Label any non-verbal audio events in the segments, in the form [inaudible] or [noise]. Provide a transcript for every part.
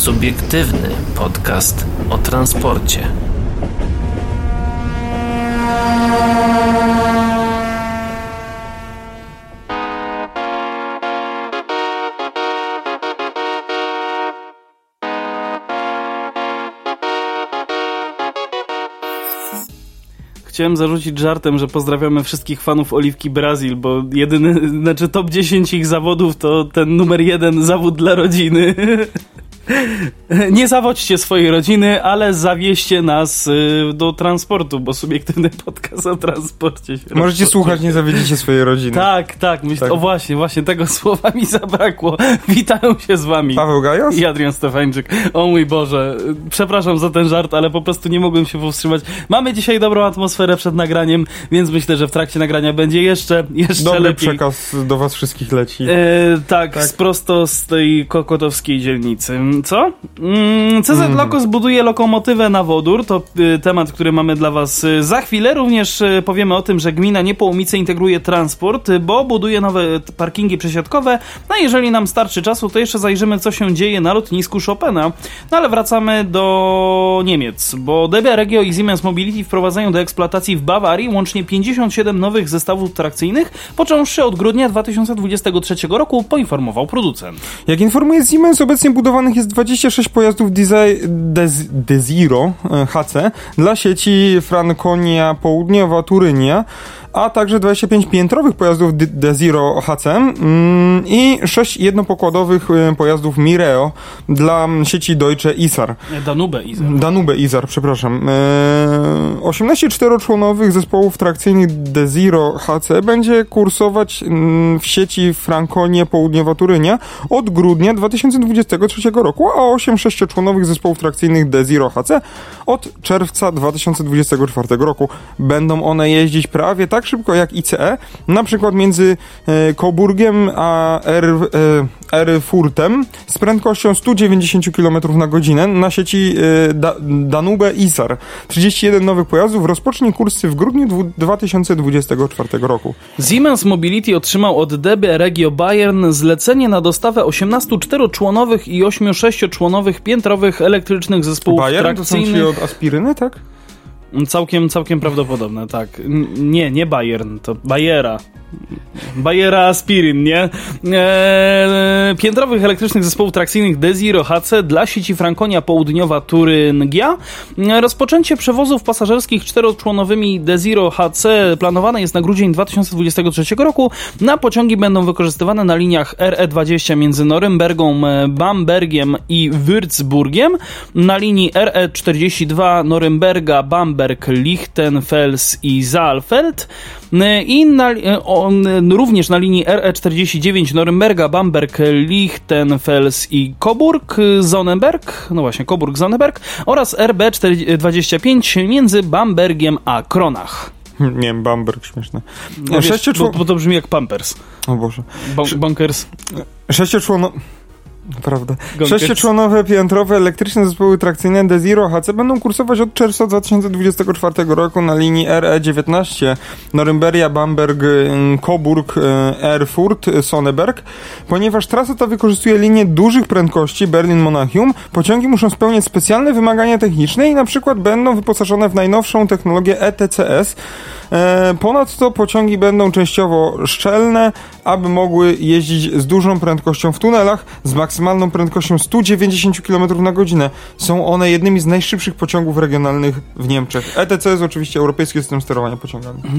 Subiektywny podcast o transporcie. Chciałem zarzucić żartem, że pozdrawiamy wszystkich fanów Oliwki Brazil, bo jedyny, znaczy top 10 ich zawodów to ten numer jeden zawód dla rodziny. [laughs] Nie zawodźcie swojej rodziny, ale zawieźcie nas y, do transportu, bo subiektywny podcast o transporcie się Możecie słuchać, nie zawiedziecie swojej rodziny. Tak, tak, myśl, Tak. o właśnie, właśnie tego [laughs] słowa mi zabrakło. Witają się z wami. Paweł Gajos? I Adrian Stefańczyk. O mój Boże, przepraszam za ten żart, ale po prostu nie mogłem się powstrzymać. Mamy dzisiaj dobrą atmosferę przed nagraniem, więc myślę, że w trakcie nagrania będzie jeszcze, jeszcze Dobry lepiej. przekaz do was wszystkich leci. E, tak, Tak. prosto z tej kokotowskiej dzielnicy. Co? Mm, CZ Mhm. Loco zbuduje lokomotywę na wodór. To y, temat, który mamy dla Was y, za chwilę. Również y, powiemy o tym, że gmina Niepołomice integruje transport, bo buduje nowe parkingi przesiadkowe. No jeżeli nam starczy czasu, to jeszcze zajrzymy, co się dzieje na lotnisku Chopina. No ale wracamy do Niemiec, bo DB Regio i Siemens Mobility wprowadzają do eksploatacji w Bawarii łącznie 57 nowych zestawów trakcyjnych, począwszy od grudnia 2023 roku, poinformował producent. Jak informuje Siemens, obecnie budowanych jest 26 pojazdów Desi- Des- Desiro e, HC dla sieci Franconia Południowa Turynia, a także 25 piętrowych pojazdów D- Desiro HC mm, i 6 jednopokładowych e, pojazdów Mireo dla sieci Deutsche Isar. Danube i Danube Izar, przepraszam. Eee, 18 czteroczłonowych zespołów trakcyjnych Desiro HC będzie kursować mm, w sieci Franconie Południowa Turynia od grudnia 2023 roku, a 8 sześcioczłonowych zespołów trakcyjnych Desiro HC od czerwca 2024 roku. Będą one jeździć prawie tak szybko jak ICE, na przykład między e, Coburgiem a R, Erfurtem z prędkością 190 km na godzinę na sieci e, da, Danube Isar. 31 nowych pojazdów rozpocznie kursy w grudniu dwu- 2024 roku. Siemens Mobility otrzymał od DB Regio Bayern zlecenie na dostawę 18 czteroczłonowych i 8 sześcioczłonowych piętrowych elektrycznych zespołów Bayer to są ci trakcyjnych. od aspiryny, tak? Całkiem, całkiem prawdopodobne, tak. Nie, nie Bayern, to Bayera. Bayera Aspirin, nie? Eee, piętrowych elektrycznych zespołów trakcyjnych Desiro HC dla sieci Frankonia Południowa Turyngia. Eee, Rozpoczęcie przewozów pasażerskich czteroczłonowymi Desiro HC planowane jest na grudzień 2023 roku. Na pociągi będą wykorzystywane na liniach RE20 między Norymbergą, e, Bambergiem i Würzburgiem, na linii RE42 Norymberga, Bamberg, Lichtenfels i Saalfeld e, i na, e, on, e, również na linii RE49 Norymberga, Bamberg, Lichtenfels i Coburg, e, Zonneberg, no właśnie Coburg, Zonneberg oraz RB25 między Bambergiem a Kronach. [laughs] Nie wiem, Bamberg, śmieszne. No wiesz, Sześcioczło- bo, bo to brzmi jak Pampers. O Boże. Bon, bonkers. Sześcioczłono... Naprawdę. Sześcioczłonowe piętrowe elektryczne zespoły trakcyjne Desiro HC będą kursować od czerwca 2024 roku na linii RE19 Norymberia, Bamberg, Coburg, Erfurt, Sonneberg. Ponieważ trasa ta wykorzystuje linię dużych prędkości Berlin-Monachium, pociągi muszą spełniać specjalne wymagania techniczne i na przykład będą wyposażone w najnowszą technologię ETCS. E, Ponadto pociągi będą częściowo szczelne, aby mogły jeździć z dużą prędkością w tunelach z maksymalną prędkością 190 km na godzinę. Są one jednymi z najszybszych pociągów regionalnych w Niemczech. ETC jest oczywiście Europejski System Sterowania Pociągami. [clears throat]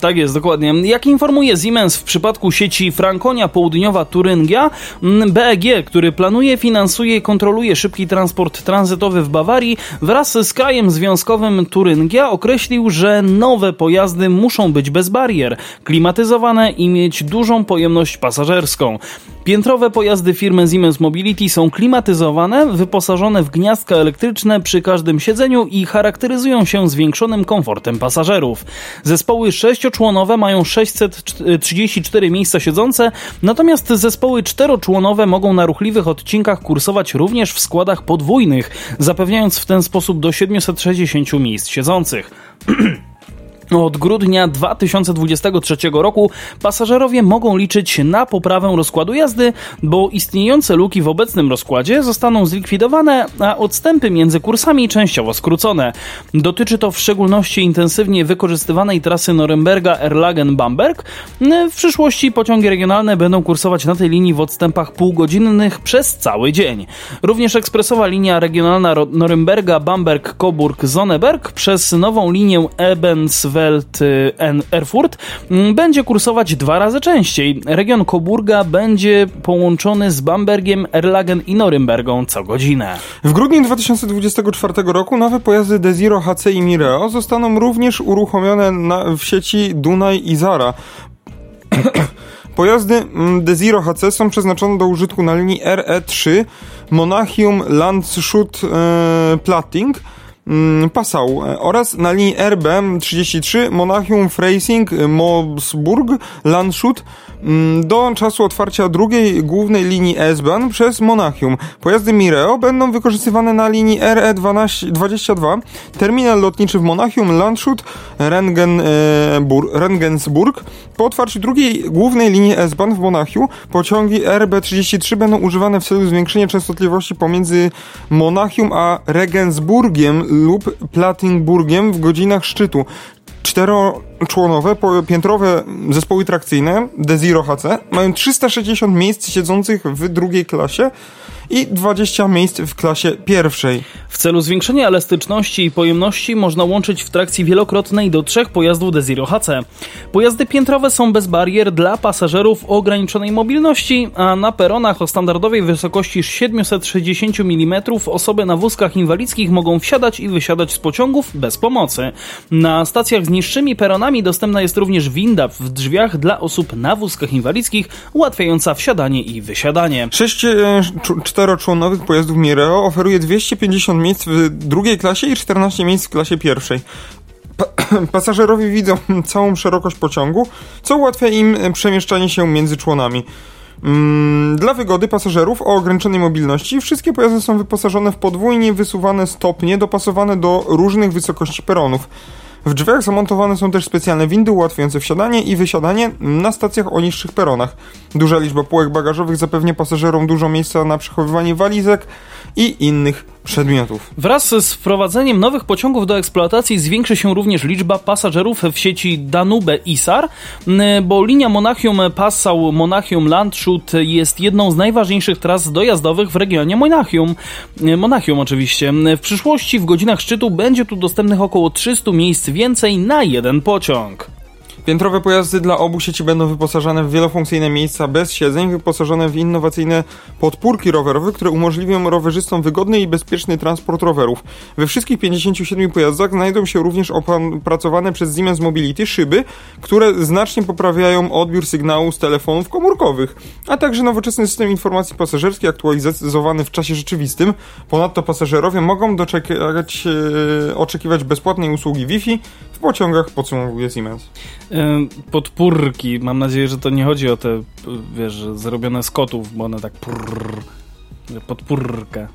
Tak jest, dokładnie. Jak informuje Siemens w przypadku sieci Frankonia Południowa Turyngia, mm, BEG, który planuje, finansuje i kontroluje szybki transport tranzytowy w Bawarii, wraz z krajem związkowym Turyngia określił, że nowe pojazdy muszą być bez barier, klimatyzowane i mieć dużą pojemność pasażerską. Piętrowe pojazdy firmy Siemens Mobility są klimatyzowane, wyposażone w gniazdka elektryczne przy każdym siedzeniu i charakteryzują się zwiększonym komfortem pasażerów. Zespoły sześcioczłonowe mają 634 miejsca siedzące, natomiast zespoły czteroczłonowe mogą na ruchliwych odcinkach kursować również w składach podwójnych, zapewniając w ten sposób do 760 miejsc siedzących. [clears throat] Od grudnia 2023 roku pasażerowie mogą liczyć na poprawę rozkładu jazdy, bo istniejące luki w obecnym rozkładzie zostaną zlikwidowane, a odstępy między kursami częściowo skrócone. Dotyczy to w szczególności intensywnie wykorzystywanej trasy Norymberga Erlagen-Bamberg. W przyszłości pociągi regionalne będą kursować na tej linii w odstępach półgodzinnych przez cały dzień. Również ekspresowa linia regionalna Norymberga Bamberg-Coburg-Sonneberg przez nową linię Ebenswelt Bielefeld Erfurt mm, będzie kursować dwa razy częściej. Region Coburga będzie połączony z Bambergiem, Erlagen i Norymbergą co godzinę. W grudniu 2024 roku nowe pojazdy Desiro HC i Mireo zostaną również uruchomione na, w sieci Dunaj i Zara. [coughs] Pojazdy mm, Desiro HC są przeznaczone do użytku na linii RE3 Monachium Landshut e, Platting Passau e, oraz na linii RB 33 Monachium Freising Mosburg Landshut mm, do czasu otwarcia drugiej głównej linii S-Bahn przez Monachium. Pojazdy Mireo będą wykorzystywane na linii RE22 terminal lotniczy w Monachium Landshut Regensburg. Po otwarciu drugiej głównej linii S-Bahn w Monachium pociągi RB33 będą używane w celu zwiększenia częstotliwości pomiędzy Monachium a Regensburgiem lub Platingburgiem w godzinach szczytu. Czteroczłonowe, piętrowe zespoły trakcyjne Desiro HC mają 360 miejsc siedzących w drugiej klasie i 20 miejsc w klasie pierwszej. W celu zwiększenia elastyczności i pojemności można łączyć w trakcji wielokrotnej do trzech pojazdów Desiro HC. Pojazdy piętrowe są bez barier dla pasażerów o ograniczonej mobilności, a na peronach o standardowej wysokości 760 mm osoby na wózkach inwalidzkich mogą wsiadać i wysiadać z pociągów bez pomocy. Na stacjach z niższymi peronami dostępna jest również winda w drzwiach dla osób na wózkach inwalidzkich, ułatwiająca wsiadanie i wysiadanie. Sześć, e, czteroczłonowych pojazdów Mireo oferuje 250 miejsc w drugiej klasie i 14 miejsc w klasie pierwszej. Pa [clears throat] pasażerowie widzą [clears throat] całą szerokość pociągu, co ułatwia im przemieszczanie się między członami. Mm, dla wygody pasażerów o ograniczonej mobilności wszystkie pojazdy są wyposażone w podwójnie wysuwane stopnie dopasowane do różnych wysokości peronów. W drzwiach zamontowane są też specjalne windy ułatwiające wsiadanie i wysiadanie na stacjach o niższych peronach. Duża liczba półek bagażowych zapewnia pasażerom dużo miejsca na przechowywanie walizek i innych przedmiotów. Wraz z wprowadzeniem nowych pociągów do eksploatacji zwiększy się również liczba pasażerów w sieci Danube-Isar, bo linia Monachium-Passau-Monachium-Landshut jest jedną z najważniejszych tras dojazdowych w regionie Monachium. Monachium oczywiście. W przyszłości w godzinach szczytu będzie tu dostępnych około 300 miejsc więcej na jeden pociąg. Piętrowe pojazdy dla obu sieci będą wyposażone w wielofunkcyjne miejsca bez siedzeń, wyposażone w innowacyjne podpórki rowerowe, które umożliwią rowerzystom wygodny i bezpieczny transport rowerów. We wszystkich 57 pojazdach znajdą się również opracowane przez Siemens Mobility szyby, które znacznie poprawiają odbiór sygnału z telefonów komórkowych, a także nowoczesny system informacji pasażerskiej aktualizowany w czasie rzeczywistym. Ponadto pasażerowie mogą doczekać, e, oczekiwać bezpłatnej usługi Wi-Fi pociągach, podsumowuje Siemens podpórki. Mam nadzieję, że to nie chodzi o te, wiesz, zrobione z kotów, bo one tak prrr, podpórkę.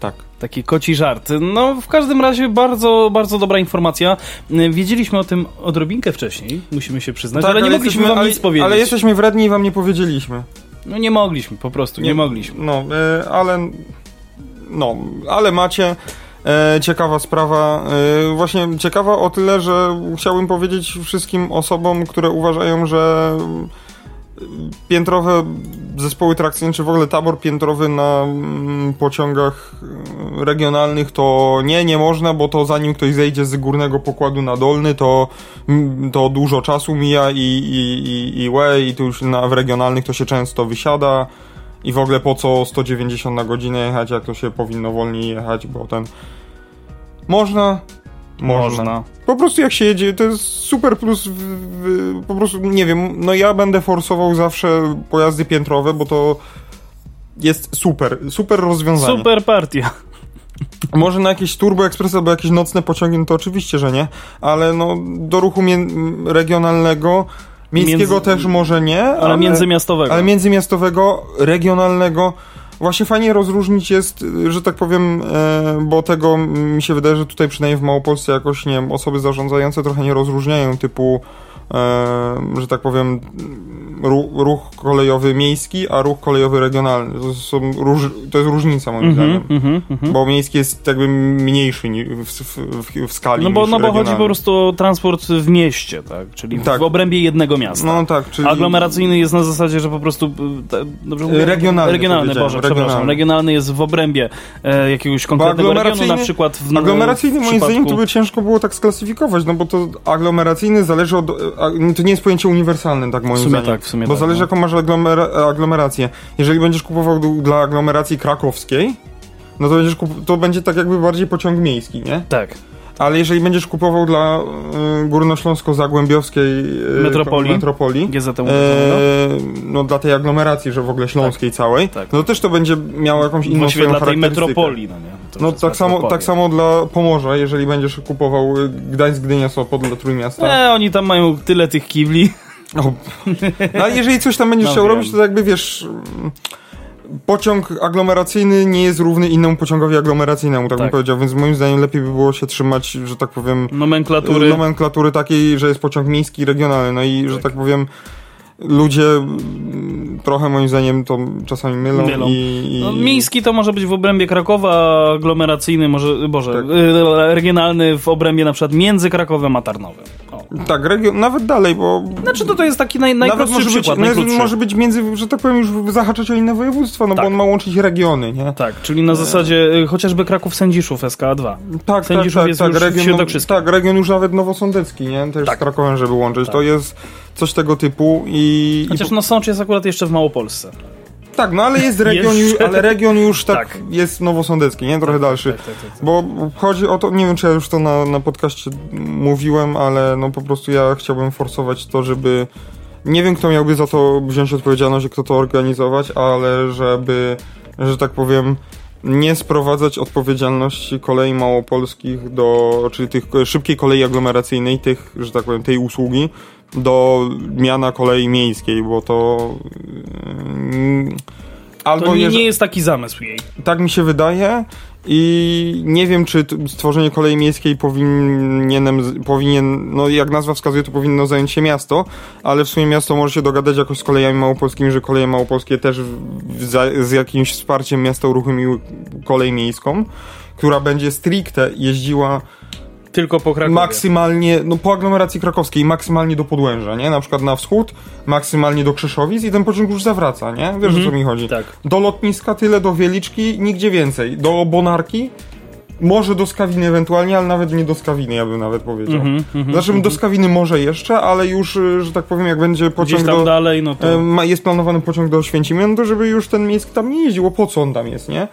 Tak. Taki koci żart. No, w każdym razie bardzo, bardzo dobra informacja. Wiedzieliśmy o tym odrobinkę wcześniej, musimy się przyznać, tak, ale nie mogliśmy wam ale, nic powiedzieć. Ale jesteśmy wredni i wam nie powiedzieliśmy. No nie mogliśmy, po prostu, nie, nie mogliśmy. No, y, ale... No, ale macie... E, ciekawa sprawa. E, właśnie ciekawa o tyle, że chciałbym powiedzieć wszystkim osobom, które uważają, że piętrowe zespoły trakcyjne, czy w ogóle tabor piętrowy na mm, pociągach e, regionalnych, to nie, nie można, bo to zanim ktoś zejdzie z górnego pokładu na dolny, to, mm, to dużo czasu mija i, i, i, i łe, i tu już na, w regionalnych to się często wysiada i w ogóle po co 190 na godzinę jechać, jak to się powinno wolniej jechać, bo ten... Można, można. Można. Po prostu jak się jedzie, to jest super plus, w, w, po prostu, nie wiem, no ja będę forsował zawsze pojazdy piętrowe, bo to jest super, super rozwiązanie. Super partia. Może na jakieś Turbo Express albo jakieś nocne pociągi, no to oczywiście, że nie, ale no do ruchu regionalnego Miejskiego Między... też może nie, ale, ale międzymiastowego. Ale międzymiastowego, regionalnego właśnie fajnie rozróżnić jest, że tak powiem, e, bo tego mi się wydaje, że tutaj przynajmniej w Małopolsce jakoś, nie wiem, osoby zarządzające trochę nie rozróżniają typu że tak powiem, ruch, kolejowy miejski, a ruch kolejowy regionalny. To, są to jest różnica moim zdaniem. mhm, mhm. Bo miejski jest jakby mniejszy ni- w, w, w, skali No bo, no bo chodzi regionalny. po prostu o transport w mieście, tak? Czyli Tak. w obrębie jednego miasta. No tak, czyli... Aglomeracyjny jest na zasadzie, że po prostu. e, Dobrze mówię? Regionalny Regionalny, Boże, przepraszam. regionalny. Regionalny jest w obrębie e, jakiegoś konkretnego regionu, na przykład w Aglomeracyjny w moim zdaniem przypadku- to by ciężko było tak sklasyfikować, no bo to aglomeracyjny zależy od... a, To nie jest pojęcie uniwersalne, tak moim W sumie zdaniem. tak, w sumie Bo tak, zależy no. jaką masz aglomera- aglomerację. Jeżeli będziesz kupował dla aglomeracji krakowskiej, no to, będziesz kup- to będzie tak jakby bardziej pociąg miejski, nie? Tak. Ale jeżeli będziesz kupował dla y, górnośląsko-zagłębiowskiej y, Metropolii. metropolii GZT e, e, no dla tej aglomeracji, że w ogóle śląskiej całej, tak. no też to będzie miało jakąś inną Właściwie swoją dla tej metropolii, no nie? To No tak samo, tak samo dla Pomorza, jeżeli będziesz kupował y, Gdańsk, Gdynia, Sopot dla Trójmiasta. Nie, oni tam mają tyle tych kibli. O. No ale jeżeli coś tam będziesz No chciał wiem. robić, to jakby wiesz... Pociąg aglomeracyjny nie jest równy innemu pociągowi aglomeracyjnemu, tak, bym Tak. powiedział, więc moim zdaniem lepiej by było się trzymać, że tak powiem, Nomenklatury. nomenklatury takiej, że jest pociąg miejski i regionalny. No i, że tak powiem, ludzie mm, trochę moim zdaniem to czasami mylą, Mylą. i... i... No, miejski to może być w obrębie Krakowa, aglomeracyjny może, boże, Tak. y, regionalny w obrębie na przykład między Krakowem a Tarnowem. O. Tak, region, nawet dalej, bo... Znaczy to, to jest taki naj, najprostszy może być, przykład, no jest, najkrótszy. może być między, że tak powiem, już zahaczać o inne województwa, no Tak. bo on ma łączyć regiony, nie? Tak, czyli na zasadzie y, chociażby Kraków Sędziszów SK2. Tak, tak, Sędziszów tak, jest tak, już region, tak, region już nawet nowosądecki, nie? Też Tak. z Krakowem, żeby łączyć. Tak. To jest coś tego typu i... i Chociaż no Sącz jest akurat jeszcze w Małopolsce. Tak, no ale jest [laughs] region, już, ale region już tak, Tak. jest nowosądecki, nie? Trochę dalszy. Tak, tak, tak, tak. Bo chodzi o to, nie wiem czy ja już to na, na podcaście mówiłem, ale no po prostu ja chciałbym forsować to, żeby nie wiem kto miałby za to wziąć odpowiedzialność i kto to organizować, ale żeby, że tak powiem, nie sprowadzać odpowiedzialności kolei małopolskich do, czyli tych szybkiej kolei aglomeracyjnej, tych, że tak powiem, tej usługi do miana kolei miejskiej, bo to mm, albo To nie, nie jest taki zamysł jej. tak mi się wydaje i nie wiem, czy stworzenie kolei miejskiej powinienem, powinien, no jak nazwa wskazuje, to powinno zająć się miasto, ale w sumie miasto może się dogadać jakoś z kolejami małopolskimi, że koleje małopolskie też za, z jakimś wsparciem miasta uruchomiły kolej miejską, która będzie stricte jeździła Tylko po Krakowie. maksymalnie, no po aglomeracji krakowskiej, maksymalnie do Podłęża, nie? Na przykład na wschód, maksymalnie do Krzeszowic i ten pociąg już zawraca, nie? Wiesz o co mi chodzi? Tak. Do lotniska tyle, do Wieliczki, nigdzie więcej. Do Bonarki, może do Skawiny ewentualnie, ale nawet nie do Skawiny, ja bym nawet powiedział. Mhm, mhm, znaczy do Skawiny może jeszcze, ale już, y, że tak powiem, jak będzie pociąg do... dalej, no to... e, Ma, jest planowany pociąg do Oświęcimia, no to żeby już ten miejski tam nie jeździł, po co on tam jest, nie?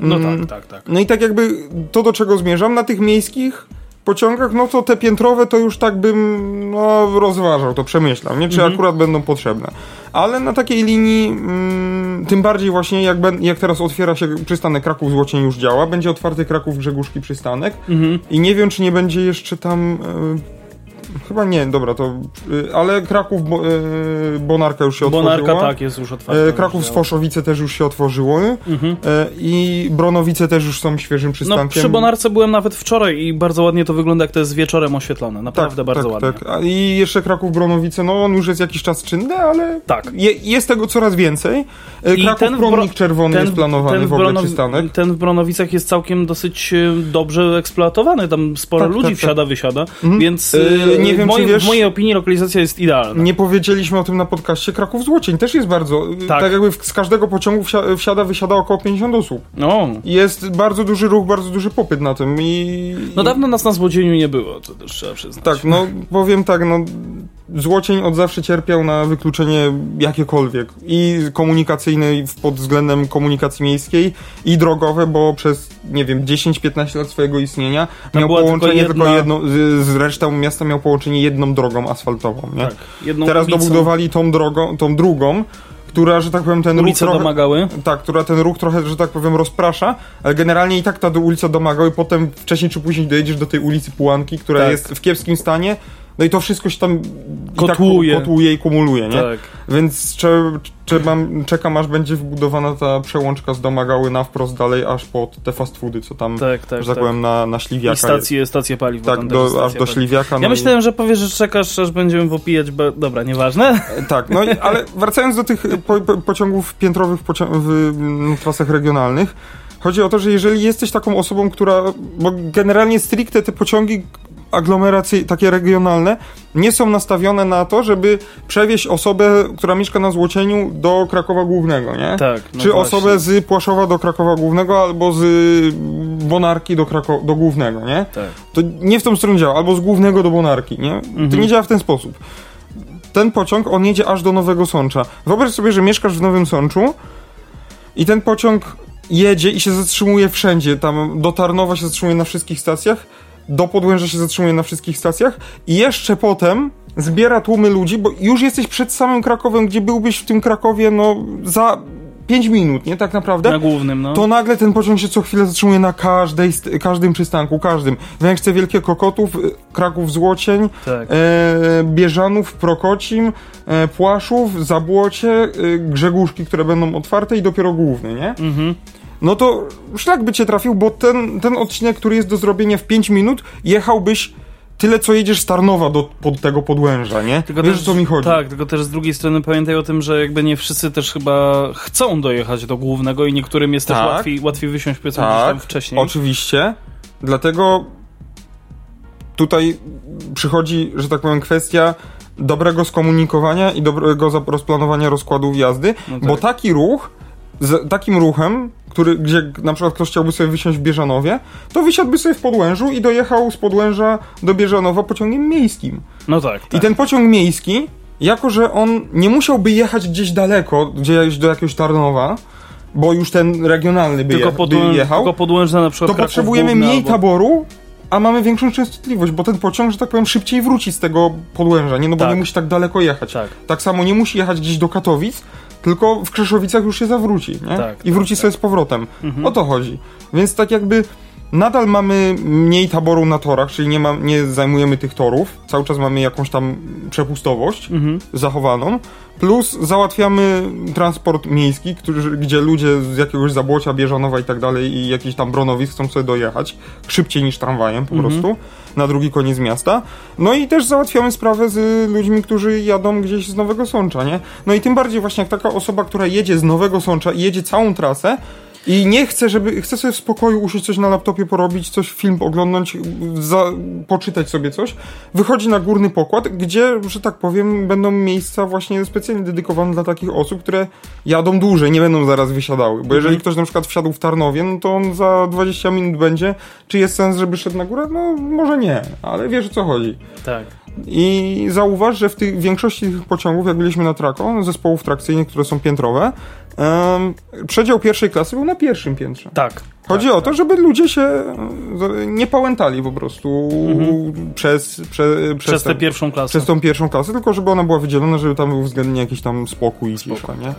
No Mm, tak, tak, tak. no i tak jakby to, do czego zmierzam, na tych miejskich pociągach, no to te piętrowe to już tak bym no, rozważał, to przemyślał, nie? Czy Mhm. akurat będą potrzebne. Ale na takiej linii, mm, tym bardziej właśnie jak, ben, jak teraz otwiera się przystanek Kraków-Złocień już działa, będzie otwarty Kraków-Grzegórzki przystanek Mhm. i nie wiem, czy nie będzie jeszcze tam... E, Chyba nie, dobra, to. y, Ale Kraków, bo, y, Bonarka już się otworzyła. Bonarka tak jest już otwarta. E, Kraków Sfoszowice też już się otworzyły. Mhm. I Bronowice też już są świeżym No przystankiem. przy Bonarce byłem nawet wczoraj i bardzo ładnie to wygląda, jak to jest wieczorem oświetlone. Naprawdę bardzo tak, ładnie. Tak. I jeszcze Kraków Bronowice, no on już jest jakiś czas czynny, ale Tak. je, jest tego coraz więcej. Kraków ten w Promnik Czerwony jest planowany w ogóle Bronow- przystanek. ten w Bronowicach jest całkiem dosyć dobrze eksploatowany. Tam sporo Tak, ludzi tak, tak. wsiada, wysiada, Mhm. więc e, nie wiem, w, czy moim, wiesz- w mojej opinii lokalizacja jest idealna. Nie powiedzieliśmy o tym na podcaście. Kraków Złocień też jest bardzo. Tak, Tak. jakby z każdego pociągu wsia, wsiada, wysiada około 50 osób. No, Jest bardzo duży ruch, bardzo duży popyt na tym. I, no dawno nas na złodzieniu nie było, to też trzeba przyznać. Tak, no powiem tak, no Złocień od zawsze cierpiał na wykluczenie jakiekolwiek i komunikacyjne i pod względem komunikacji miejskiej i drogowe, bo przez, nie wiem, 10-15 lat swojego istnienia Tam miał połączenie tylko tylko, jedna- jedną, z, z resztą miasta miał połączenie jedną drogą asfaltową, nie? Tak, jedną Teraz ulicą. dobudowali tą drogą, tą drugą, która, że tak powiem, ten ruch Ulicę trochę... domagały. Tak, która ten ruch trochę, że tak powiem, rozprasza, ale generalnie i tak ta ulica domaga i potem wcześniej czy później dojedziesz do tej ulicy Pułanki, która Tak. jest w kiepskim stanie, No i to wszystko się tam Kotłuje. I tak kotłuje i kumuluje, nie? Tak. Więc cze, cze, mam, czekam aż będzie wbudowana ta przełączka z domagały na wprost dalej, aż pod te fast foody, co tam, Tak, tak, tak tak. powiem, na, na I śliwiaka jest. stacje, stacje paliw. Tak, do, aż stacja do paliw. śliwiaka. Ja no i- myślałem, że powiesz, że czekasz, aż będziemy popijać, bo... Dobra, nieważne. Tak, no i, ale wracając do tych po, po, pociągów piętrowych w, pocią- w mm, trasach regionalnych, chodzi o to, że jeżeli jesteś taką osobą, która, bo generalnie stricte te pociągi aglomeracyjne, takie regionalne, nie są nastawione na to, żeby przewieźć osobę, która mieszka na Złocieniu do Krakowa Głównego, nie? Tak. no Czy właśnie. osobę z Płaszowa do Krakowa Głównego, albo z Bonarki do, Krako- do Głównego, nie? Tak. To nie w tą stronę działa, albo z Głównego do Bonarki, nie? To Mhm. nie działa w ten sposób. Ten pociąg, on jedzie aż do Nowego Sącza. Wyobraź sobie, że mieszkasz w Nowym Sączu i ten pociąg jedzie i się zatrzymuje wszędzie. Tam do Tarnowa się zatrzymuje na wszystkich stacjach, do Podłęża się zatrzymuje na wszystkich stacjach i jeszcze potem zbiera tłumy ludzi, bo już jesteś przed samym Krakowem, gdzie byłbyś w tym Krakowie, no, za 5 minut, nie? Tak naprawdę Na głównym, no. to nagle ten pociąg się co chwilę zatrzymuje na każdej, każdym przystanku, każdym. Węgrzce Wielkie Kokotów, y, Kraków Złocień, Tak. e, Bieżanów, Prokocim, e, Płaszów, Zabłocie, e, Grzegórzki, które będą otwarte i dopiero główny, nie? Mhm. No to szlak by cię trafił, bo ten, ten odcinek, który jest do zrobienia w 5 minut, jechałbyś tyle, co jedziesz z Tarnowa do pod tego Podłęża, nie? Tylko Wiesz, też, co mi chodzi? Tak, tylko też z drugiej strony pamiętaj o tym, że jakby nie wszyscy też chyba chcą dojechać do głównego i niektórym jest też Tak. łatwiej, łatwiej wysiąść powiedzmy gdzieś tam Tak, wcześniej. oczywiście. Dlatego tutaj przychodzi, że tak powiem, kwestia dobrego skomunikowania i dobrego rozplanowania rozkładów jazdy, No bo tak. taki ruch, z takim ruchem, który, gdzie na przykład ktoś chciałby sobie wysiąść w Bieżanowie, to wysiadłby sobie w Podłężu i dojechał z Podłęża do Bieżanowa pociągiem miejskim. No tak, tak. I ten pociąg miejski, jako że on nie musiałby jechać gdzieś daleko, gdzieś do jakiegoś Tarnowa, bo już ten regionalny by, tylko, je, podłę... by jechał, tylko podłężna na przykład to Kraków potrzebujemy mniej albo... taboru, a mamy większą częstotliwość, bo ten pociąg, że tak powiem, szybciej wróci z tego podłęża, nie? No bo Tak. nie musi tak daleko jechać. Tak. Tak samo nie musi jechać gdzieś do Katowic, tylko w Krzeszowicach już się zawróci, nie? Tak, I wróci tak, sobie z powrotem. Mhm. O to chodzi. Więc tak jakby nadal mamy mniej taboru na torach, czyli nie, ma, nie zajmujemy tych torów, cały czas mamy jakąś tam przepustowość Mhm. zachowaną, plus załatwiamy transport miejski, który, gdzie ludzie z jakiegoś Zabłocia, Bieżanowa i tak dalej i jakiś tam Bronowic chcą sobie dojechać szybciej niż tramwajem po Mhm. prostu na drugi koniec miasta. No i też załatwiamy sprawę z ludźmi, którzy jadą gdzieś z Nowego Sącza, nie? No i tym bardziej właśnie jak taka osoba, która jedzie z Nowego Sącza i jedzie całą trasę, i nie chce, żeby. Chce sobie w spokoju usiąść coś na laptopie porobić, coś film oglądać, za, poczytać sobie coś. Wychodzi na górny pokład, gdzie, że tak powiem, będą miejsca właśnie specjalnie dedykowane dla takich osób, które jadą dłużej, nie będą zaraz wysiadały. Bo jeżeli ktoś na przykład wsiadł w Tarnowie, no to on za 20 minut będzie. Czy jest sens, żeby szedł na górę? No może nie, ale wiesz o co chodzi. Tak. I zauważ, że w tych, większości tych pociągów, jak byliśmy na Trako, zespołów trakcyjnych, które są piętrowe, przedział pierwszej klasy był na pierwszym piętrze. Tak. Chodzi tak, o to, żeby ludzie się e, nie pałętali po prostu przez, prze, Mhm. Przez tę pierwszą klasę. przez tą pierwszą klasę, tylko żeby ona była wydzielona, żeby tam był względnie jakiś tam spokój i cisza, nie? tak.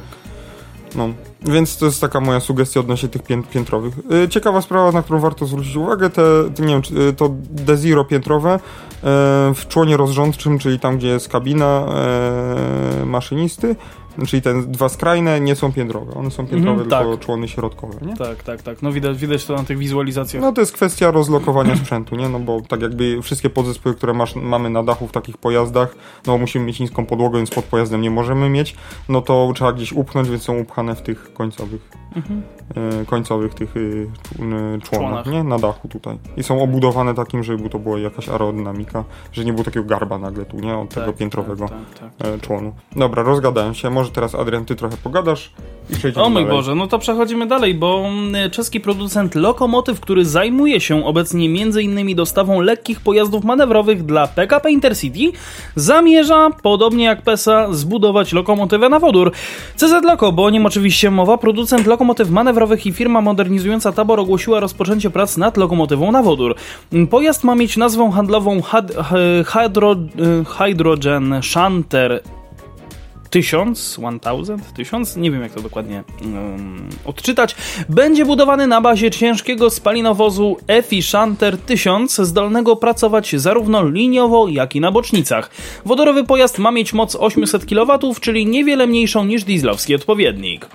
No, więc to jest taka moja sugestia odnośnie tych pię piętrowych. Y, Ciekawa sprawa, na którą warto zwrócić uwagę, te, te nie wiem, y, to D0 piętrowe w członie rozrządczym, czyli tam, gdzie jest kabina y, maszynisty, czyli te dwa skrajne, nie są piętrowe. One są piętrowe, Mhm, tylko tak. człony środkowe, nie? Tak, tak, tak. No widać, widać to na tych wizualizacjach. No to jest kwestia rozlokowania sprzętu, nie? No bo tak jakby wszystkie podzespoły, które masz, mamy na dachu w takich pojazdach, no musimy mieć niską podłogę, więc pod pojazdem nie możemy mieć, no to trzeba gdzieś upchnąć, więc są upchane w tych końcowych, Mhm. e, końcowych tych e, czł- e, członach, Członach. nie? Na dachu tutaj. I są obudowane takim, żeby to była jakaś aerodynamika, że nie było takiego garba nagle tu, nie? Od tego Tak, piętrowego Tak, tak, tak. e, członu. Dobra, rozgadałem się, może teraz Adrian, ty trochę pogadasz i przejdziemy O mój dalej. Boże, no to przechodzimy dalej, bo mm, czeski producent Lokomotyw, który zajmuje się obecnie m.in. dostawą lekkich pojazdów manewrowych dla PKP Intercity, zamierza, podobnie jak PESA, zbudować lokomotywę na wodór. CZ Loko, bo o nim oczywiście mowa, producent lokomotyw manewrowych i firma modernizująca tabor ogłosiła rozpoczęcie prac nad lokomotywą na wodór. Pojazd ma mieć nazwę handlową Hydrogen Shunter 1000, 1000, 1000, nie wiem jak to dokładnie um, odczytać, będzie budowany na bazie ciężkiego spalinowozu EFI Shunter 1000, zdolnego pracować zarówno liniowo, jak i na bocznicach. Wodorowy pojazd ma mieć moc 800 kW, czyli niewiele mniejszą niż dieslowski odpowiednik.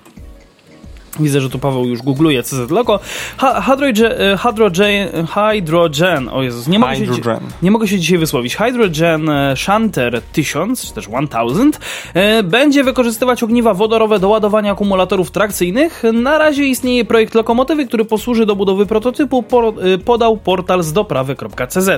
Widzę, że tu Paweł już googluje CZ Loco. Hydrogen, hydrogen, hydrogen, o Jezus, nie mogę, hydrogen. Się, nie mogę się dzisiaj wysłowić. Hydrogen e, Shunter 1000, czy też 1000, e, będzie wykorzystywać ogniwa wodorowe do ładowania akumulatorów trakcyjnych. Na razie istnieje projekt lokomotywy, który posłuży do budowy prototypu, e, podał portal z doprawy.cz.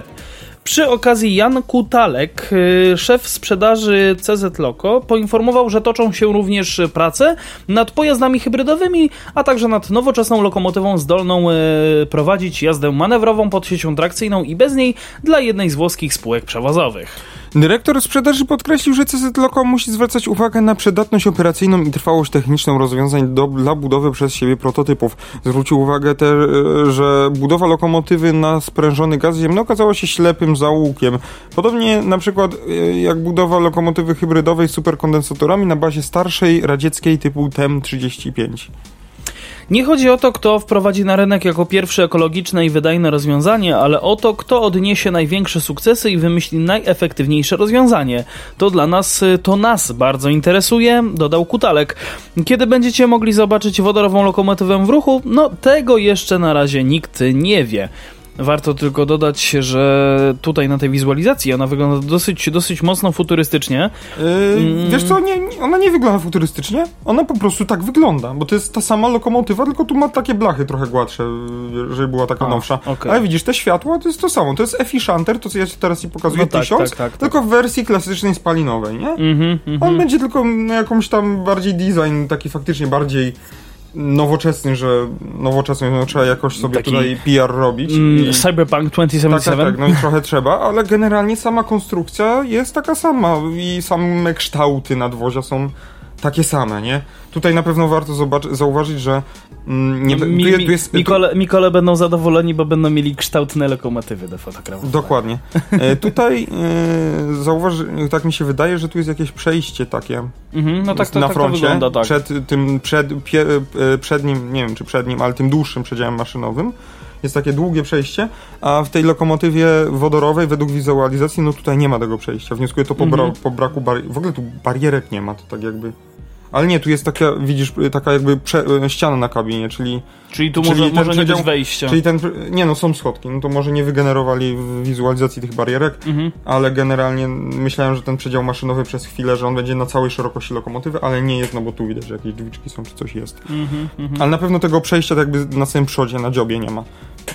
Przy okazji Jan Kutalek, y, szef sprzedaży CZ Loco, poinformował, że toczą się również prace nad pojazdami hybrydowymi, a także nad nowoczesną lokomotywą zdolną y, prowadzić jazdę manewrową pod siecią trakcyjną i bez niej dla jednej z włoskich spółek przewozowych. Dyrektor sprzedaży podkreślił, że CZ Loco musi zwracać uwagę na przydatność operacyjną i trwałość techniczną rozwiązań do, dla budowy przez siebie prototypów. Zwrócił uwagę też, że budowa lokomotywy na sprężony gaz ziemny okazała się ślepym zaułkiem. Podobnie na przykład e, jak budowa lokomotywy hybrydowej z superkondensatorami na bazie starszej radzieckiej typu TEM-35. Nie chodzi o to, kto wprowadzi na rynek jako pierwsze ekologiczne i wydajne rozwiązanie, ale o to, kto odniesie największe sukcesy i wymyśli najefektywniejsze rozwiązanie. To dla nas, to nas bardzo interesuje, dodał Kutalek. Kiedy będziecie mogli zobaczyć wodorową lokomotywę w ruchu? No, tego jeszcze na razie nikt nie wie. Warto tylko dodać, że tutaj na tej wizualizacji ona wygląda dosyć, dosyć mocno futurystycznie. Yy, Wiesz co, nie, ona nie wygląda futurystycznie, ona po prostu tak wygląda, bo to jest ta sama lokomotywa, tylko tu ma takie blachy trochę gładsze, żeby była taka A, nowsza. Okay. Ale widzisz, te światła to jest to samo, to jest efficienter, to co ja ci teraz ci pokazuję, no tak, 1000, tak, tak, tak, tylko w wersji klasycznej spalinowej, nie? Mm -hmm, mm -hmm. On będzie tylko jakąś tam bardziej design, taki faktycznie bardziej nowoczesny, że nowoczesny, no trzeba jakoś sobie Taki, tutaj PR robić. Mm, Cyberpunk 2077. Tak, tak, tak, no i trochę trzeba, ale generalnie sama konstrukcja jest taka sama i same kształty nadwozia są takie same, nie? Tutaj na pewno warto zauważyć, że mm, nie, mi, tu, tu jest, Mikole, Mikole będą zadowoleni, bo będą mieli kształtne lokomotywy do fotografowania. Dokładnie. [laughs] E, tutaj e, zauważ, tak mi się wydaje, że tu jest jakieś przejście takie mhm, no tak, to, na tak froncie. To wygląda, tak. Przed tym, przed, pie, e, przednim, nie wiem czy przednim, ale tym dłuższym przedziałem maszynowym jest takie długie przejście, a w tej lokomotywie wodorowej według wizualizacji, no tutaj nie ma tego przejścia. Wnioskuję to po, bra mhm. po braku barier. W ogóle tu barierek nie ma, to tak jakby... Ale nie, tu jest taka, widzisz, taka jakby prze, e, ściana na kabinie, czyli... Czyli tu czyli może, może nie być wejścia. Czyli ten, nie no, są schodki, no to może nie wygenerowali w wizualizacji tych barierek, mhm. ale generalnie myślałem, że ten przedział maszynowy przez chwilę, że on będzie na całej szerokości lokomotywy, ale nie jest, no bo tu widać, że jakieś drzwiczki są, czy coś jest. Mhm, mhm. ale na pewno tego przejścia tak jakby na samym przodzie, na dziobie nie ma.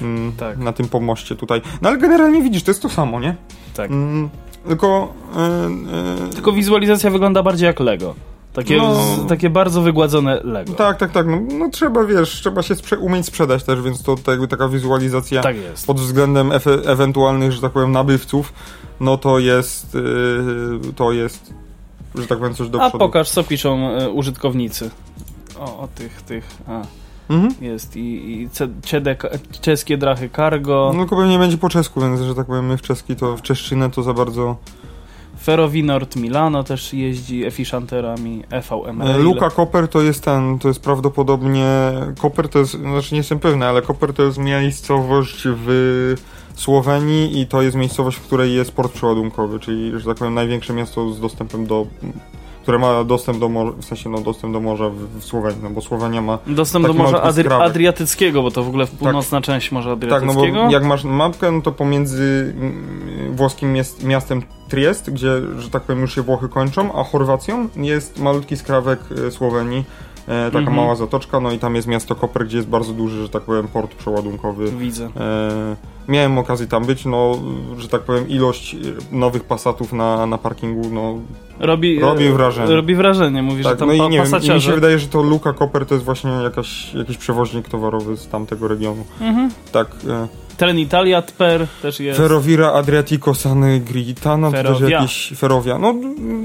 Mm, tak. Na tym pomoście tutaj. No ale generalnie widzisz, to jest to samo, nie? Tak. Mm, tylko... Yy, yy, tylko wizualizacja wygląda bardziej jak Lego. Takie, no, z, takie bardzo wygładzone Lego. Tak, tak, tak. No, no trzeba, wiesz, trzeba się sprze umieć sprzedać też, więc to, to jakby taka wizualizacja tak pod względem ewentualnych, że tak powiem, nabywców, no to jest yy, to jest, że tak powiem, coś do A przodu. pokaż, co piszą y, użytkownicy. O, o tych, tych, a. Mhm. Jest i, i czeskie drachy cargo. No tylko pewnie będzie po czesku, więc że tak powiem, my w czeski to w czeszczynę to za bardzo Ferrovinord Milano też jeździ efficienterami EVM. E, Luka Koper to jest ten, to jest prawdopodobnie Koper to jest, znaczy nie jestem pewny, ale Koper to jest miejscowość w Słowenii i to jest miejscowość, w której jest port przeładunkowy, czyli, że tak powiem, największe miasto z dostępem do które ma dostęp do morza, w sensie no, dostęp do morza w, w Słowenii, no bo Słowenia ma Dostęp do Morza Adri Adriatyckiego, bo to w ogóle tak. północna tak, część Morza Adriatyckiego. Tak, no bo jak masz mapkę, no to pomiędzy mm, włoskim miast, miastem Triest, gdzie, że tak powiem, już się Włochy kończą, a Chorwacją jest malutki skrawek e, Słowenii, E, taka mhm. mała zatoczka, no i tam jest miasto Koper, gdzie jest bardzo duży, że tak powiem, port przeładunkowy. Widzę. E, miałem okazję tam być, no, że tak powiem, ilość nowych pasatów na, na parkingu, no, robi, robi wrażenie. Robi wrażenie, mówi, tak, że tam no i nie wiem, mi się wydaje, że to Luka Koper to jest właśnie jakaś, jakiś przewoźnik towarowy z tamtego regionu. Mhm. Tak. E, Trenitalia Tper też jest. Ferrovira Adriatico Sanegritana, to też jakiś Ferrovia. No,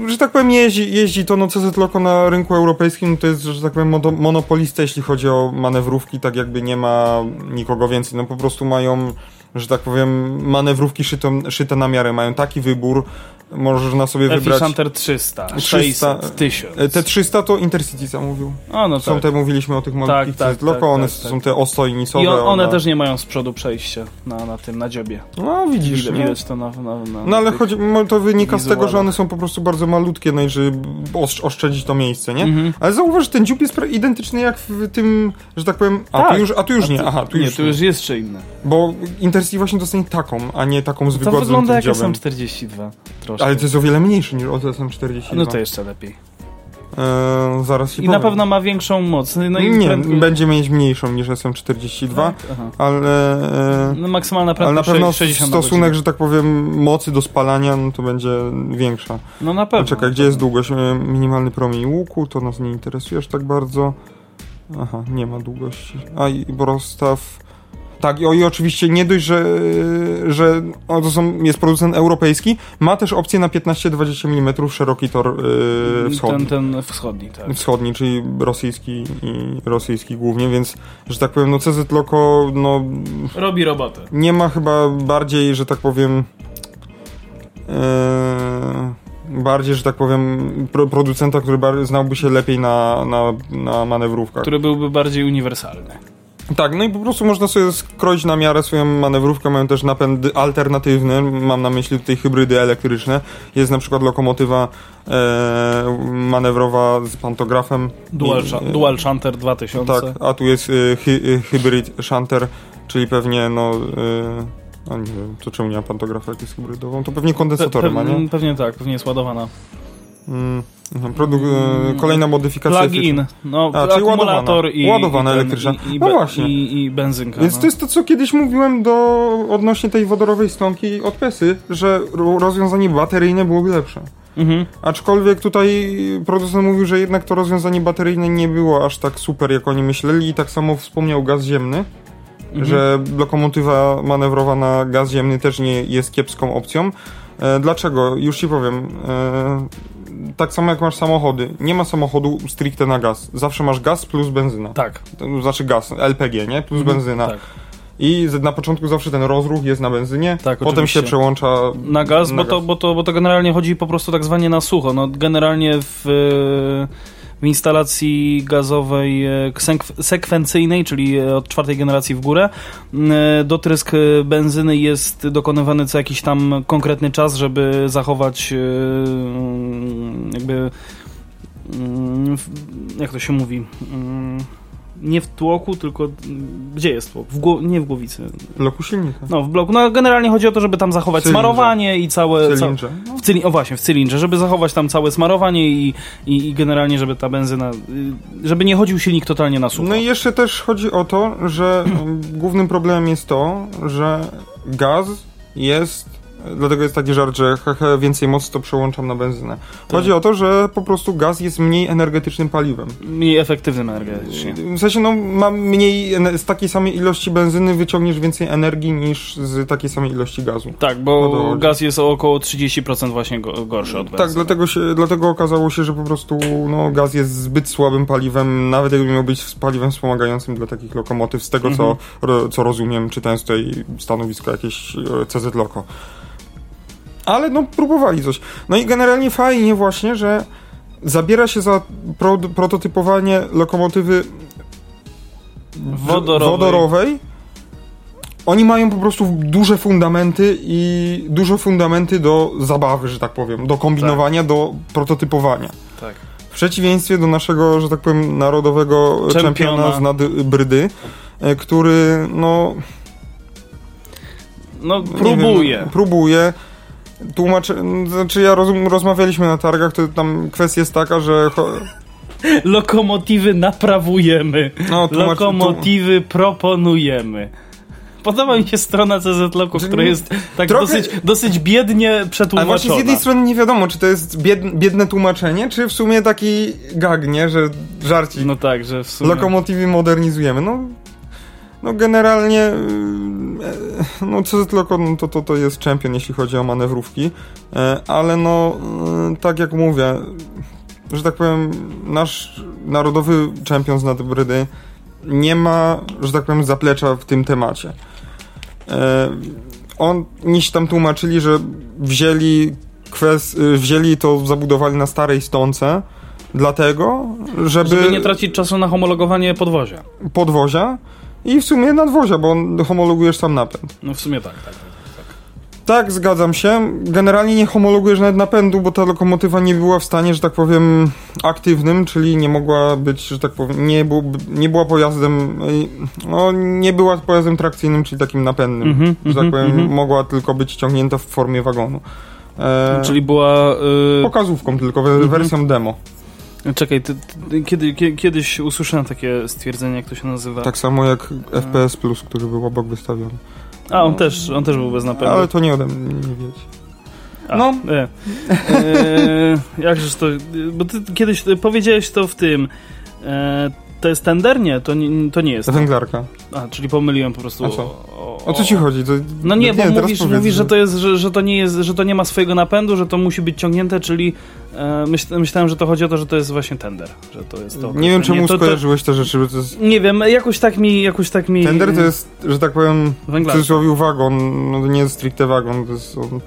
że tak powiem, jeździ, jeździ to, no CZ Loco na rynku europejskim to jest, że tak powiem, monopolista, jeśli chodzi o manewrówki, tak jakby nie ma nikogo więcej. No po prostu mają że tak powiem, manewrówki szyte, szyte na miarę, mają taki wybór, można sobie wybrać. Efficient 300, 300, 600, 1000. E, Te 300 to Intercity zamówił. O, no Są tak. te, mówiliśmy o tych malutkich tak, tak, loko, tak, one tak, są tak. te ostojnicowe. I on, one też nie mają z przodu przejścia na, na tym, na dziobie. No widzisz, Widać, nie? widać to na, na, na No ale chodzi, to wynika z tego, że one są po prostu bardzo malutkie, no i żeby osz- oszczędzić to miejsce, nie? Mhm. Ale zauważ, że ten dziób jest identyczny jak w tym, że tak powiem, a Tak. tu już, a tu już A nie, tu- aha, tu nie, już tu już jest jeszcze inne. Bo Intercity właśnie dostanie taką, a nie taką z To wygodnym wygląda jak tym dziobem. SM42 troszkę. Ale to jest o wiele mniejszy niż od SM42. No to jeszcze lepiej. Eee, zaraz I na powiem. pewno ma większą moc. No i nie, prędkość- będzie mieć mniejszą niż SM42, Tak, ale, e, No maksymalna ale na prędkość pewno 60 na stosunek, godzinę. że tak powiem, mocy do spalania, no to będzie większa. No na pewno. Czekaj, gdzie jest długość? E, Minimalny promień łuku, to nas nie interesuje aż tak bardzo. Aha, nie ma długości. A i rozstaw. Tak, i, oczywiście nie dość, że, że to są, jest producent europejski, ma też opcję na 15-20 mm szeroki tor yy, wschodni. Ten, ten wschodni, tak. Wschodni, czyli rosyjski i rosyjski głównie, więc, że tak powiem, no CZ Loco, no Robi robotę. nie ma chyba bardziej, że tak powiem. Yy, bardziej, że tak powiem, pro, producenta, który znałby się lepiej na, na, na manewrówkach. Który byłby bardziej uniwersalny. Tak, no i po prostu można sobie skroić na miarę swoją manewrówkę. Mają też napęd alternatywny, mam na myśli tutaj hybrydy elektryczne. Jest na przykład lokomotywa e, manewrowa z pantografem. Dual, I, e, Dual Shunter 2000. Tak, a tu jest y, hy, y, hybrid shunter, czyli pewnie no... Y, a nie wiem, to czemu nie ma pantografa, jak jest hybrydową? To pewnie kondensatorem, ma, nie? Pewnie tak, pewnie jest ładowana. Mm, mhm, y, kolejna modyfikacja. Plug-in, no, A, czyli akumulator ładowana. i, Ładowana i ten, elektryczna. I, i, No właśnie. I, i benzynka. Więc no. to jest to, co kiedyś mówiłem do, odnośnie tej wodorowej stonki od PESY, że ro- rozwiązanie bateryjne byłoby lepsze. Mhm. Aczkolwiek tutaj producent mówił, że jednak to rozwiązanie bateryjne nie było aż tak super, jak oni myśleli i tak samo wspomniał gaz ziemny, Mhm. że lokomotywa manewrowa na gaz ziemny też nie jest kiepską opcją. E, dlaczego? Już ci powiem. E, tak samo jak masz samochody. Nie ma samochodu stricte na gaz. Zawsze masz gaz plus benzyna. Tak. To znaczy gaz, LPG, nie? Plus Mhm, benzyna. Tak. I na początku zawsze ten rozruch jest na benzynie, Tak, potem oczywiście. się przełącza Na gaz, na bo, To, bo, to, bo to generalnie chodzi po prostu tak zwanie na sucho. No, generalnie w, w instalacji gazowej e, sekwencyjnej, czyli e, od czwartej generacji w górę, e, dotrysk benzyny jest dokonywany co jakiś tam konkretny czas, żeby zachować e, jakby mm, jak to się mówi mm, nie w tłoku, tylko gdzie jest tłok? W nie w głowicy. bloku silnika. No, w bloku. No, generalnie chodzi o to, żeby tam zachować Cylindrze. smarowanie i całe. W Ca cylindrze. w cyli- o właśnie, w cylindrze, żeby zachować tam całe smarowanie i, i, i generalnie, żeby ta benzyna. y, żeby nie chodził silnik totalnie na sucho. No i jeszcze też chodzi o to, że [clears throat] głównym problemem jest to, że gaz jest Dlatego jest taki żart, że hehe, więcej mocy to przełączam na benzynę. Chodzi o to, że po prostu gaz jest mniej energetycznym paliwem. Mniej efektywnym energetycznie. W sensie, no, mam mniej, z takiej samej ilości benzyny wyciągniesz więcej energii niż z takiej samej ilości gazu. Tak, No bo to- gaz jest o około 30% właśnie go, gorszy od benzyny. Tak, dlatego, się, dlatego okazało się, że po prostu no, gaz jest zbyt słabym paliwem, nawet jakby miał być paliwem wspomagającym dla takich lokomotyw, z tego co, ro, co rozumiem, czytając tutaj stanowisko jakieś e, CZ Loco. Ale no, próbowali coś. No i generalnie fajnie właśnie, że zabiera się za pro, prototypowanie lokomotywy Wodorowej. wodorowej. Oni mają po prostu duże fundamenty i duże fundamenty do zabawy, że tak powiem, do kombinowania, do prototypowania. Tak. W przeciwieństwie do naszego, że tak powiem, narodowego Czempiona. czempiona z nadbrydy, e, który, no, No, próbuje. Wiem, próbuje. Tłumaczę, znaczy ja rozum, rozmawialiśmy na targach, to tam kwestia jest taka, że Lokomotywy naprawujemy. no, tłumacz, Lokomotywy proponujemy. Podoba mi się strona CZ Loku, która jest tak Trochę- dosyć, dosyć biednie Ale przetłumaczona. właśnie z jednej strony nie wiadomo, czy to jest bied, biedne tłumaczenie, czy w sumie taki gag, nie, że żarci. No tak, że w sumie... Lokomotywy modernizujemy. No, no generalnie e, no CZ Loco no to, to, to jest czempion, jeśli chodzi o manewrówki, e, ale no e, tak jak mówię, że tak powiem, nasz narodowy czempion z nadbrydy nie ma, że tak powiem, zaplecza w tym temacie. E, On, niś tam tłumaczyli, że wzięli kwest, y, wzięli to, zabudowali na starej stonce, dlatego, żeby, Żeby nie tracić czasu na homologowanie podwozia. podwozia i w sumie nadwozia, bo homologujesz sam napęd. No w sumie tak, tak. Tak, zgadzam się. Generalnie nie homologujesz nawet napędu, bo ta lokomotywa nie była w stanie, że tak powiem, aktywnym, czyli nie mogła być, że tak powiem, nie, był, nie była pojazdem, y, no nie była pojazdem trakcyjnym, czyli takim napędnym, Mhm, że tak mhm, powiem, mhm. mogła tylko być ciągnięta w formie wagonu. E, Czyli była... y, pokazówką tylko, Mhm. wersją demo. Czekaj, ty, ty, kiedy, kie- kiedyś usłyszałem takie stwierdzenie, jak to się nazywa. Tak samo jak FPS Plus, który był obok wystawiony. A, on też, on też był bez napędu. Ale to nie ode mnie, nie wiecie. A, no. E. E, [laughs] jakżeż to... Bo ty kiedyś powiedziałeś to w tym... E, to jest tender? Nie, to nie, to nie jest. Węglarka. A, czyli pomyliłem po prostu. A co? O, O co ci chodzi? To, No nie, bo teraz mówisz, powiedz, mówisz że to jest, że, że to nie jest, że to nie ma swojego napędu, że to musi być ciągnięte, czyli e, myśl, myślałem, że to chodzi o to, że to jest właśnie tender, że to jest to. Nie wiem, czemu to, to, skojarzyłeś te rzeczy, bo to jest... Nie wiem, jakoś tak mi, jakoś tak mi... Tender to jest, że tak powiem, w Węglarka. cudzysłowie wagon, no to nie jest stricte wagon, to jest... On,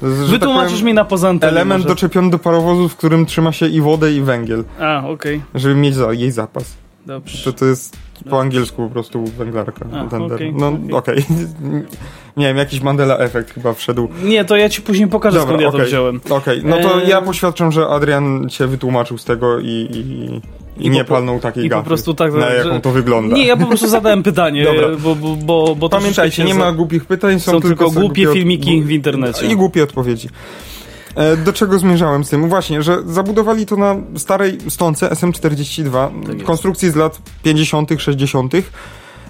tak Wytłumaczysz powiem, mi na poza Element może. doczepiony do parowozu, w którym trzyma się i wodę, i węgiel, A, okej, żeby mieć za, jej zapas. dobrze. To to jest po angielsku po prostu węglarka. A, okej, no okej. okej. [laughs] nie wiem, jakiś Mandela efekt chyba wszedł. Nie, to ja ci później pokażę, skąd ja to wziąłem. Okej, no to Eee. ja poświadczam, że Adrian cię wytłumaczył z tego i, i, i, nie po- palnął takiej i po gafy, prostu tak, na jaką to wygląda. Nie, ja po prostu zadałem pytanie, [laughs] bo, bo, bo, bo Pamiętajcie, nie ma głupich pytań, są, są tylko są głupie od- filmiki w internecie. I głupie odpowiedzi. E, Do czego zmierzałem z tym? Właśnie, że zabudowali to na starej stonce SM42, Tak konstrukcji z lat 50., 60.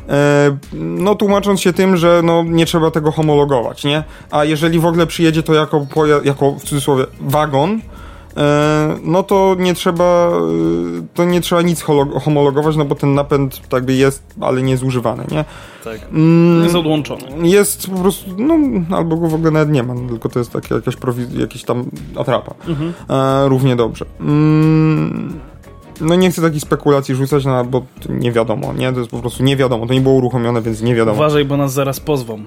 E, no tłumacząc się tym, że no, nie trzeba tego homologować, nie? A jeżeli w ogóle przyjedzie to jako, jako w cudzysłowie wagon, no to nie trzeba e, to nie trzeba nic homologować, no bo ten napęd tak jest, ale nie jest używany, nie? Tak. Mm, Jest odłączony. jest po prostu, no albo go w ogóle nawet nie ma, no, tylko to jest takie, jakaś jakiś tam atrapa. Mhm. E, równie dobrze. Mm, no nie chcę takich spekulacji rzucać, no, bo nie wiadomo, nie? To jest po prostu nie wiadomo, to nie było uruchomione, więc nie wiadomo. Uważaj, bo nas zaraz pozwą.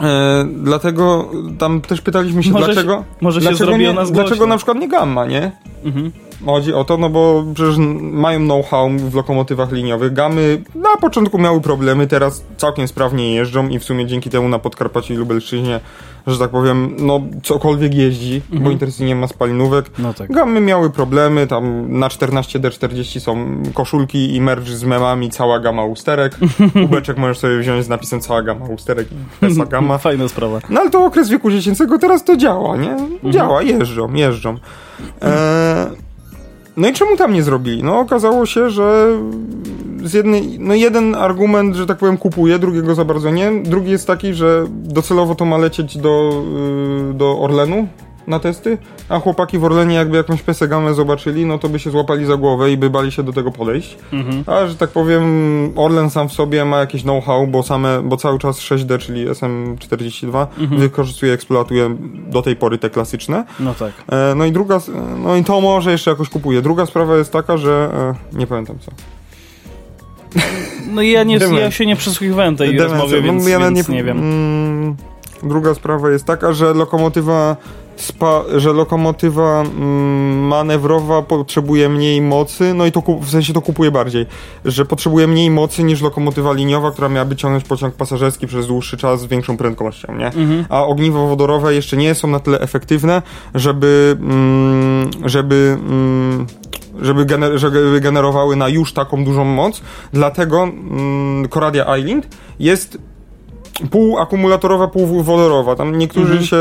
E, dlatego tam też pytaliśmy się, Może się- dlaczego, może się dlaczego, nie, nas dlaczego na przykład nie gamma, nie? Mhm. Chodzi o to, no bo przecież mają know-how w lokomotywach liniowych. Gamy na początku miały problemy, teraz całkiem sprawnie jeżdżą i w sumie dzięki temu na Podkarpaciu i Lubelszczyźnie, że tak powiem, no cokolwiek jeździ, bo Intercity nie ma spalinówek. No tak. Gamy miały problemy, tam na 14D40 są koszulki i merch z memami, cała gama usterek. [laughs] Kubeczek możesz sobie wziąć z napisem cała gama usterek i Tesla [laughs] gama. Fajna sprawa. No ale to okres wieku dziecięcego, teraz to działa, nie? Działa, jeżdżą, jeżdżą. E, no i czemu tam nie zrobili? No okazało się, że z jednej, no jeden argument, że tak powiem, kupuje, drugiego za bardzo nie. Drugi jest taki, że docelowo to ma lecieć do, y, do Orlenu na testy, a chłopaki w Orlenie jakby jakąś pesegamę zobaczyli, no to by się złapali za głowę i by bali się do tego podejść. Mhm. A że tak powiem, Orlen sam w sobie ma jakieś know-how, bo same, bo cały czas 6D, czyli SM42, wykorzystuje, eksploatuje do tej pory te klasyczne. No tak. E, no i druga, no i to może jeszcze jakoś kupuje. Druga sprawa jest taka, że e, nie pamiętam co. No ja, nie, ja się nie przysłuchiwałem tej Demencja. rozmowy, więc, no, ja więc nie, wiem. Mm, druga sprawa jest taka, że lokomotywa spa, że lokomotywa mm, manewrowa potrzebuje mniej mocy, no i to w sensie to kupuje bardziej, że potrzebuje mniej mocy niż lokomotywa liniowa, która miałaby ciągnąć pociąg pasażerski przez dłuższy czas z większą prędkością, nie? Mhm. A ogniwa wodorowe jeszcze nie są na tyle efektywne, żeby mm, żeby mm, żeby, gener- żeby generowały na już taką dużą moc. Dlatego mm, Coradia Island jest pół akumulatorowa, pół wodorowa. Tam niektórzy Mhm. się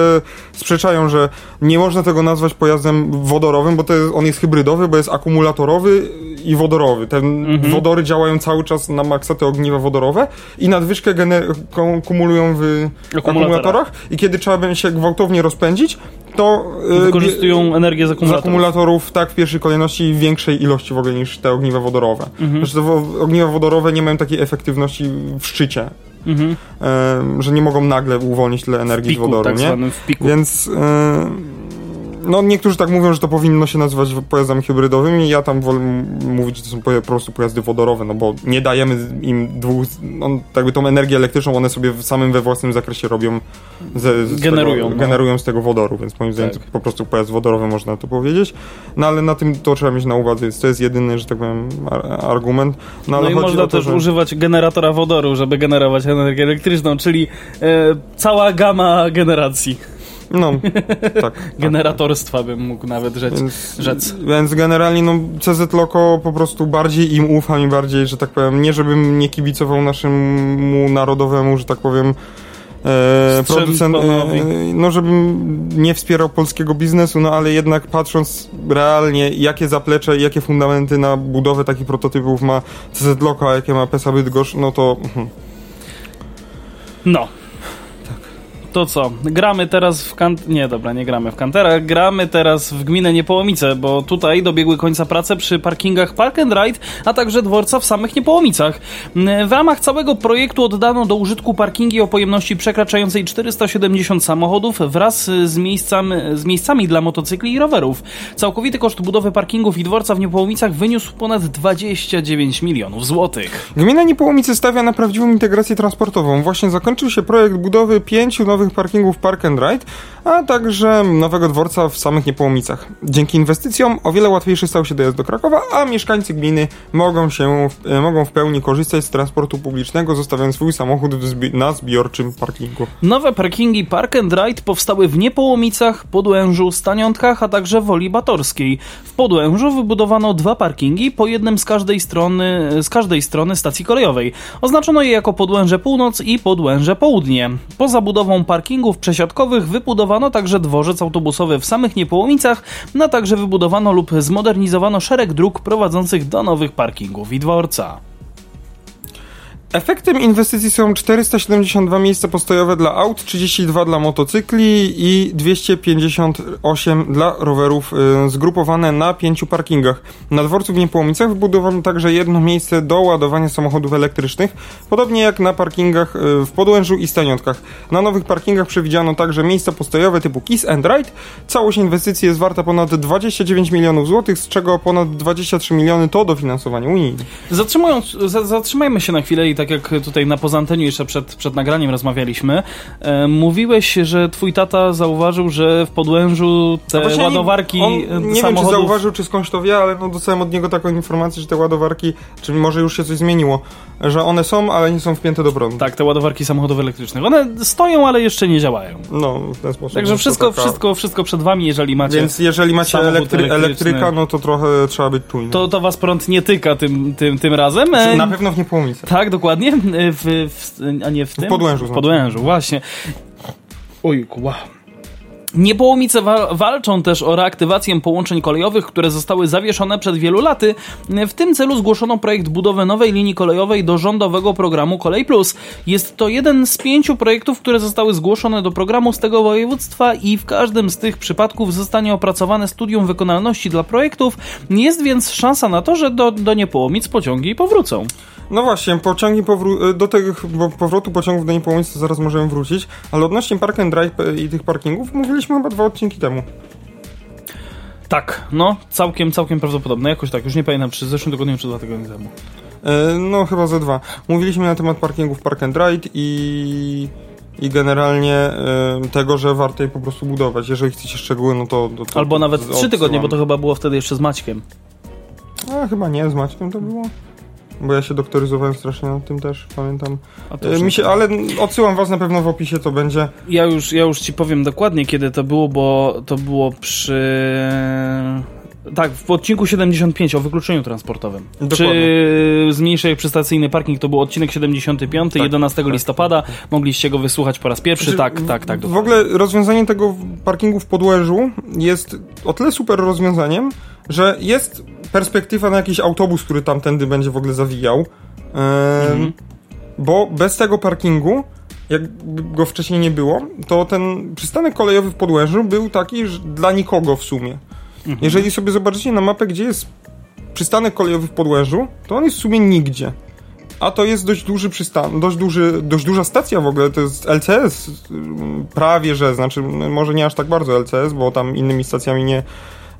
sprzeczają, że nie można tego nazwać pojazdem wodorowym, bo to jest, on jest hybrydowy, bo jest akumulatorowy i wodorowy. Te Mhm. wodory działają cały czas na maksa te ogniwa wodorowe i nadwyżkę kumulują w Akumulatorach. akumulatorach i kiedy trzeba będzie się gwałtownie rozpędzić, to y, Wykorzystują energię z z akumulatorów. akumulatorów tak w pierwszej kolejności w większej ilości w ogóle niż te ogniwa wodorowe. Mhm. Znaczy te ogniwa wodorowe nie mają takiej efektywności w szczycie, Mhm. em, że nie mogą nagle uwolnić tyle energii z Piku, wodoru, tak nie? zwanym. Więc em, No niektórzy tak mówią, że to powinno się nazywać pojazdami hybrydowymi, ja tam wolę mówić, że to są po prostu pojazdy wodorowe, no bo nie dajemy im dwóch, no, jakby tą energię elektryczną one sobie samym we własnym zakresie robią, ze, z Generują, tego, no. generują z tego wodoru, więc moim zdaniem Tak. po prostu pojazd wodorowy można to powiedzieć, no ale na tym to trzeba mieć na uwadze, więc to jest jedyny, że tak powiem, ar argument. No, No i można to, też że... używać generatora wodoru, żeby generować energię elektryczną, czyli e, cała gama generacji. No, [laughs] tak. Generatorstwa bym mógł nawet rzec. Więc, rzec. więc generalnie no, CZ Loco po prostu bardziej im ufam i bardziej, że tak powiem, nie żebym nie kibicował naszemu narodowemu, że tak powiem, e, producent, e, no żebym nie wspierał polskiego biznesu, no ale jednak patrząc realnie, jakie zaplecze i jakie fundamenty na budowę takich prototypów ma CZ Loco, a jakie ma PESA Bydgoszcz, no to mhm. No. To co? Gramy teraz w kant... Nie, dobra, nie gramy w kantera. Gramy teraz w gminę Niepołomice, bo tutaj dobiegły końca prace przy parkingach Park and Ride, a także dworca w samych Niepołomicach. W ramach całego projektu oddano do użytku parkingi o pojemności przekraczającej 470 samochodów wraz z, miejscami, z miejscami dla motocykli i rowerów. Całkowity koszt budowy parkingów i dworca w Niepołomicach wyniósł ponad 29 milionów złotych. Gmina Niepołomice stawia na prawdziwą integrację transportową. Właśnie zakończył się projekt budowy pięciu nowych parkingów Park and Ride, a także nowego dworca w samych Niepołomicach. Dzięki inwestycjom o wiele łatwiejszy stał się dojazd do Krakowa, a mieszkańcy gminy mogą się e, mogą w pełni korzystać z transportu publicznego, zostawiając swój samochód zbi- na zbiorczym parkingu. Nowe parkingi Park and Ride powstały w Niepołomicach, Podłężu, Staniątkach, a także Woli Batorskiej. W Podłężu wybudowano dwa parkingi, po jednym z każdej strony, z każdej strony stacji kolejowej. Oznaczono je jako Podłęże Północ i Podłęże Południe. Poza budową parkingów przesiadkowych wybudowano także dworzec autobusowy w samych Niepołomicach, a także wybudowano lub zmodernizowano szereg dróg prowadzących do nowych parkingów i dworca. Efektem inwestycji są 472 miejsca postojowe dla aut, 32 dla motocykli i 258 dla rowerów y, zgrupowane na pięciu parkingach. Na dworcu w Niepołomicach wybudowano także jedno miejsce do ładowania samochodów elektrycznych, podobnie jak na parkingach y, w Podłężu i Staniątkach. Na nowych parkingach przewidziano także miejsca postojowe typu Kiss and Ride. Całość inwestycji jest warta ponad 29 milionów złotych, z czego ponad 23 miliony to dofinansowanie unijne. Zatrzymując, za- zatrzymajmy się na chwilę i tak jak tutaj na pozanteniu jeszcze przed, przed nagraniem rozmawialiśmy, e, mówiłeś, że twój tata zauważył, że w Podłężu te Właśnie ładowarki on, Nie wiem, czy samochodów... zauważył, czy skądś to wie, ale no dostałem od niego taką informację, że te ładowarki, czyli może już się coś zmieniło, że one są, ale nie są wpięte do prądu. Tak, te ładowarki samochodów elektrycznych. One stoją, ale jeszcze nie działają. No, w ten sposób. Także No wszystko, taka- wszystko, wszystko przed wami, jeżeli macie... Więc jeżeli macie elektry, elektryka, no to trochę trzeba być czujnym. To, to was prąd nie tyka tym, tym, tym razem. E, Na pewno w Niepołomice. Tak, dokładnie. E, W, w, a nie w tym? Podłężu, W znaczy. Podłężu, właśnie. Ojku, wow. Niepołomice wa- walczą też o reaktywację połączeń kolejowych, które zostały zawieszone przed wielu laty. W tym celu zgłoszono projekt budowy nowej linii kolejowej do rządowego programu Kolej Plus. Jest to jeden z pięciu projektów, które zostały zgłoszone do programu z tego województwa i w każdym z tych przypadków zostanie opracowane studium wykonalności dla projektów. Jest więc szansa na to, że do, do Niepołomic pociągi powrócą. No właśnie, pociągi powró- do tych powrotu pociągów do Niepołomice to zaraz możemy wrócić, ale odnośnie Park and Drive e, i tych parkingów mówiliśmy chyba dwa odcinki temu. Tak, no, całkiem, całkiem prawdopodobne. Jakoś tak, już nie pamiętam, czy w zeszłym tygodniu, czy dwa tygodnie temu. E, No, chyba ze dwa. Mówiliśmy na temat parkingów Park and Ride i, i generalnie e, tego, że warto je po prostu budować. Jeżeli chcecie szczegóły, no to... to, to Albo nawet trzy tygodnie, bo to chyba było wtedy jeszcze z Maćkiem. A, chyba nie, z Maćkiem to było. Bo ja się doktoryzowałem strasznie nad tym też, pamiętam. E, mi się, ale odsyłam was na pewno w opisie, to będzie. Ja już, ja już ci powiem dokładnie, kiedy to było, bo to było przy... Tak, w odcinku 75 o wykluczeniu transportowym. Dokładnie. Czy zmniejszaj przystacyjny parking to był odcinek 75, Tak, 11 tak, listopada. Mogliście go wysłuchać po raz pierwszy. Znaczy, tak, tak, tak. W dokładnie. ogóle rozwiązanie tego parkingu w Podłężu jest o tyle super rozwiązaniem, że jest perspektywa na jakiś autobus, który tamtędy będzie w ogóle zawijał. Ehm, Mhm. Bo bez tego parkingu, jak go wcześniej nie było, to ten przystanek kolejowy w Podłężu był taki że dla nikogo w sumie. Mhm. Jeżeli sobie zobaczycie na mapę, gdzie jest przystanek kolejowy w Podłężu, to on jest w sumie nigdzie. a to jest dość duży przystan, dość, duży, dość duża stacja w ogóle, to jest LCS, prawie że, znaczy może nie aż tak bardzo LCS, bo tam innymi stacjami nie,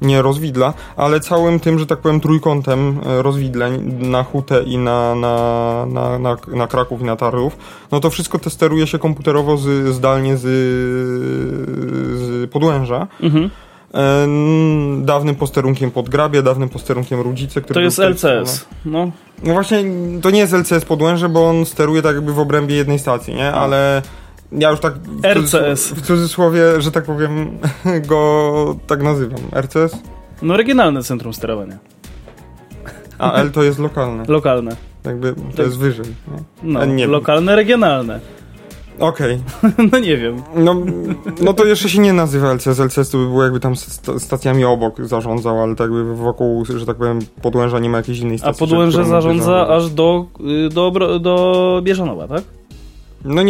nie rozwidla, ale całym tym, że tak powiem, trójkątem e, rozwidleń na Hutę i na, na, na, na, na Kraków i na Tarnów, no to wszystko to steruje się komputerowo z, zdalnie z, z Podłęża. Mhm. E, dawnym posterunkiem Podgrabie, dawnym posterunkiem Rudzice, który To jest LCS. No, no właśnie, to nie jest LCS Podłęże, bo on steruje tak jakby w obrębie jednej stacji, nie? Ale ja już tak w, RCS. w cudzysłowie, że tak powiem, [laughs] go tak nazywam. RCS? no regionalne centrum sterowania. A L to jest lokalne. [laughs] Lokalne. Jakby to Tak. jest wyżej. nie? No, A nie wiem. lokalne, regionalne. Okej. [laughs] no nie wiem. No, no to jeszcze się nie nazywa LCS. LCS to by było jakby tam st- stacjami obok zarządzał, ale tak jakby wokół, że tak powiem, Podłęża nie ma jakiejś innej A stacji. Podłęże którą mógłby zarządza aż do, y, do, do Bieżanowa, tak?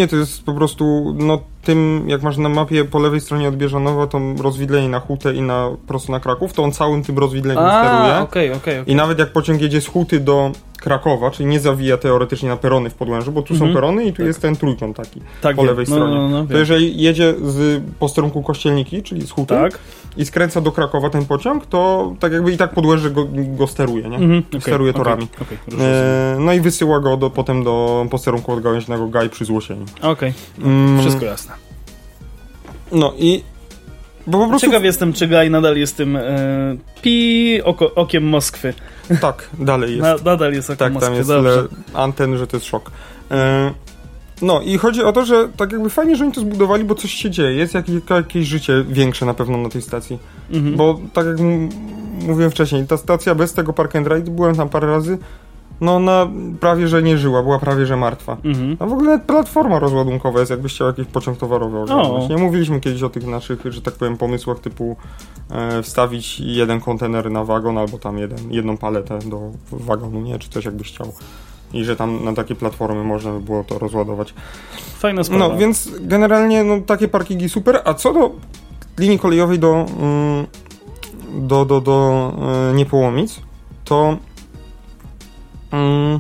To jest po prostu, no tym, jak masz na mapie po lewej stronie od Bieżanowa, to rozwidlenie na Hutę i na, prosto na Kraków, to on całym tym rozwidleniem A, steruje. okej, okej. okej. I nawet jak pociąg jedzie z Huty do Krakowa, czyli nie zawija teoretycznie na perony w Podłężu, bo tu Mhm. są perony i tu jest ten trójkąt taki Tak po wiem. lewej no, stronie. No, no, To wiem. jeżeli jedzie z posterunku Kościelniki, czyli z Huty Tak. i skręca do Krakowa ten pociąg, to tak jakby i tak Podłęże go, go steruje, nie? Mhm, Steruje torami. E, no i wysyła go do, potem do posterunku odgałęźnego Gaj przy Złosieni. Okej, Mm, wszystko jasne. No i. Bo po prostu. Ciekaw jestem, czy Gaj nadal jest tym e, pi oko, okiem Moskwy. Tak, dalej jest. Na, nadal jest okiem tak, Moskwy, tam jest dobrze. tyle anten, że to jest szok. E, no i chodzi o to, że tak jakby fajnie, że oni to zbudowali, bo coś się dzieje. Jest jakieś, jakieś życie większe na pewno na tej stacji. Mhm. Bo tak jak mówiłem wcześniej, ta stacja bez tego Park and Ride, byłem tam parę razy, no ona prawie, że nie żyła, była prawie, że martwa. Mhm. A w ogóle platforma rozładunkowa jest, jakbyś chciał jakiś pociąg towarowy oglądać. Nie mówiliśmy kiedyś o tych naszych, że tak powiem, pomysłach typu e, wstawić jeden kontener na wagon, albo tam jeden, jedną paletę do wagonu, nie? Czy coś jakbyś chciał. I że tam na takie platformy można by było to rozładować. Fajna sprawa. No, więc generalnie no, takie parkingi super. A co do linii kolejowej do, mm, do, do, do e, Niepołomic, to mm,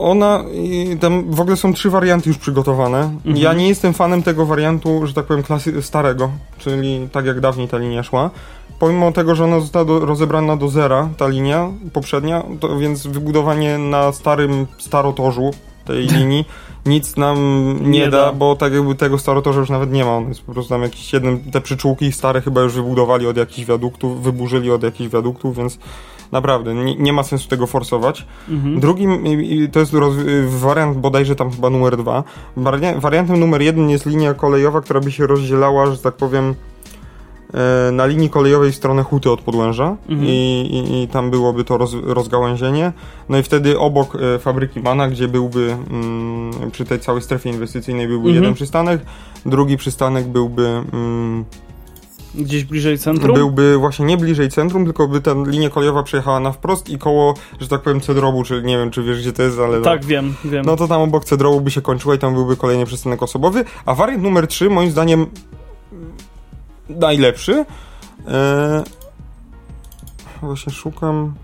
ona, tam w ogóle są trzy warianty już przygotowane. Mhm. Ja nie jestem fanem tego wariantu, że tak powiem, klasy starego, czyli tak jak dawniej ta linia szła. Pomimo tego, że ona została do, rozebrana do zera, ta linia poprzednia, to więc wybudowanie na starym starotorzu tej [laughs] linii nic nam nie, Nie da, da. bo tak jakby tego starotorza już nawet nie ma. On jest po prostu tam jakiś jeden, te przyczółki stare chyba już wybudowali od jakichś wiaduktów, wyburzyli od jakichś wiaduktów, więc naprawdę nie, nie ma sensu tego forsować. Mhm. Drugim to jest roz, y, wariant bodajże tam chyba numer dwa. Waria- Wariantem numer jeden jest linia kolejowa, która by się rozdzielała, że tak powiem, na linii kolejowej w stronę Huty od Podłęża Mhm. I, i, i tam byłoby to roz, rozgałęzienie. No i wtedy obok e, fabryki Mana, gdzie byłby mm, przy tej całej strefie inwestycyjnej byłby Mhm. jeden przystanek, drugi przystanek byłby mm, Gdzieś bliżej centrum? byłby właśnie nie bliżej centrum, tylko by ta linia kolejowa przejechała na wprost i koło, że tak powiem, Cedrobu, czy nie wiem, czy wiesz gdzie to jest, ale Tak, wiem, wiem. no to tam obok Cedrobu by się kończyła i tam byłby kolejny przystanek osobowy. A wariant numer 3, moim zdaniem najlepszy. E, właśnie szukam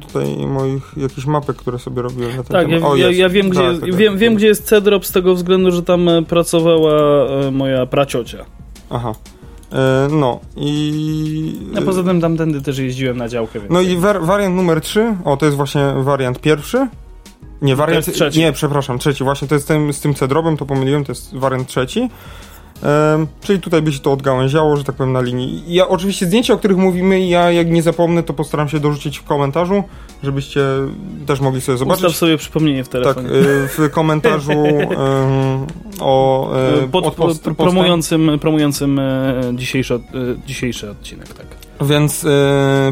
tutaj moich jakichś mapek, które sobie robiłem na ten tak, ja, temat. O, ja, ja wiem, gdzie, Tak, jest, tak, wiem, tak. wiem, gdzie jest Cedrop z tego względu, że tam e, pracowała e, moja praciocia. Aha. E, no i... A poza tym tamtędy też jeździłem na działkę, więc... No i war, wariant numer 3, o to jest właśnie wariant pierwszy. Nie, wariant jest trzeci. Nie, przepraszam, trzeci. Właśnie to jest ten, z tym cedrobem, to pomyliłem, to jest wariant trzeci. Czyli tutaj by się to odgałęziało, że tak powiem, na linii. Ja oczywiście zdjęcia, o których mówimy, ja jak nie zapomnę, to postaram się dorzucić w komentarzu, żebyście też mogli sobie zobaczyć. Ustaw sobie przypomnienie w tak, telefonie. y, w komentarzu [laughs] o E, pod, post- promującym, promującym e, dzisiejszy, e, dzisiejszy odcinek, tak. Więc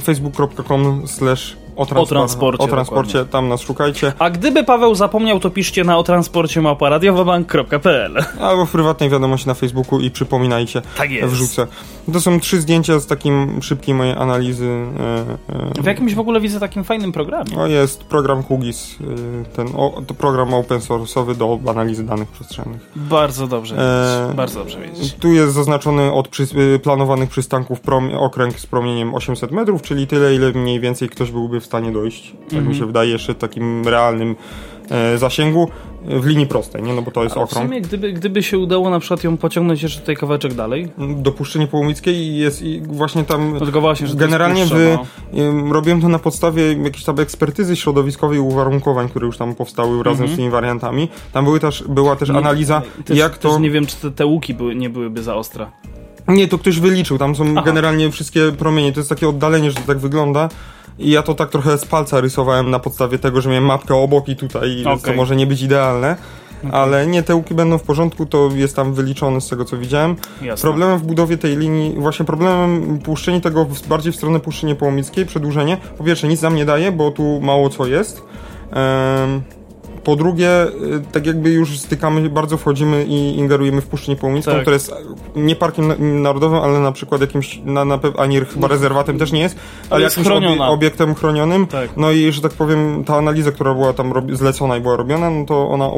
facebook.com slash o, transpor- O transporcie, o transporcie, tam nas szukajcie. A gdyby Paweł zapomniał, to piszcie na o transporcie małparadiowabank.pl [laughs] Albo w prywatnej wiadomości na Facebooku i przypominajcie, Tak jest. wrzucę. To są trzy zdjęcia z takim szybkiej mojej analizy. E, W jakimś w ogóle widzę takim fajnym programie. O, jest program Kugis, e, ten, o, to program open source'owy do analizy danych przestrzennych. Bardzo dobrze wiedzieć. Bardzo dobrze wiedzieć. Tu jest zaznaczony od przy, planowanych przystanków prom, okręg z promieniem 800 metrów, czyli tyle, ile mniej więcej ktoś byłby w stanie dojść, tak Mhm. mi się wydaje, jeszcze takim realnym e, zasięgu w linii prostej, nie? No bo to jest A w okrąg. sumie, gdyby, gdyby się udało na przykład ją pociągnąć jeszcze tutaj kawałeczek dalej, Dopuszczenie Połomickiej jest i właśnie tam no tylko właśnie, że to Generalnie jest wy, puszcza, ym, robiłem to na podstawie jakiejś tam ekspertyzy środowiskowej uwarunkowań, które już tam powstały razem z tymi wariantami. Tam były też, była też no. Nie- analiza, też, jak to... Też nie wiem, czy te, te łuki były, nie byłyby za ostre. Nie, to ktoś wyliczył, tam są Aha. generalnie wszystkie promienie, to jest takie oddalenie, że to tak wygląda. I ja to tak trochę z palca rysowałem na podstawie tego, że miałem mapkę obok i tutaj, więc to może nie być idealne. Ale nie, te łuki będą w porządku, to jest tam wyliczone z tego co widziałem. Jasne. Problemem w budowie tej linii, właśnie problemem puszczenia tego bardziej w stronę Puszczy Niepołomickiej, przedłużenie, po pierwsze nic nam nie daje, bo tu mało co jest. Po drugie, y, tak jakby już stykamy, bardzo wchodzimy i ingerujemy w Puszczę Niepołomicką, Tak. która jest nie parkiem na- narodowym, ale na przykład jakimś, na, na, ani chyba rezerwatem też nie jest, ale jest jakimś chroniona. obiektem chronionym. Tak. No i, że tak powiem, ta analiza, która była tam zlecona i była robiona, no to ona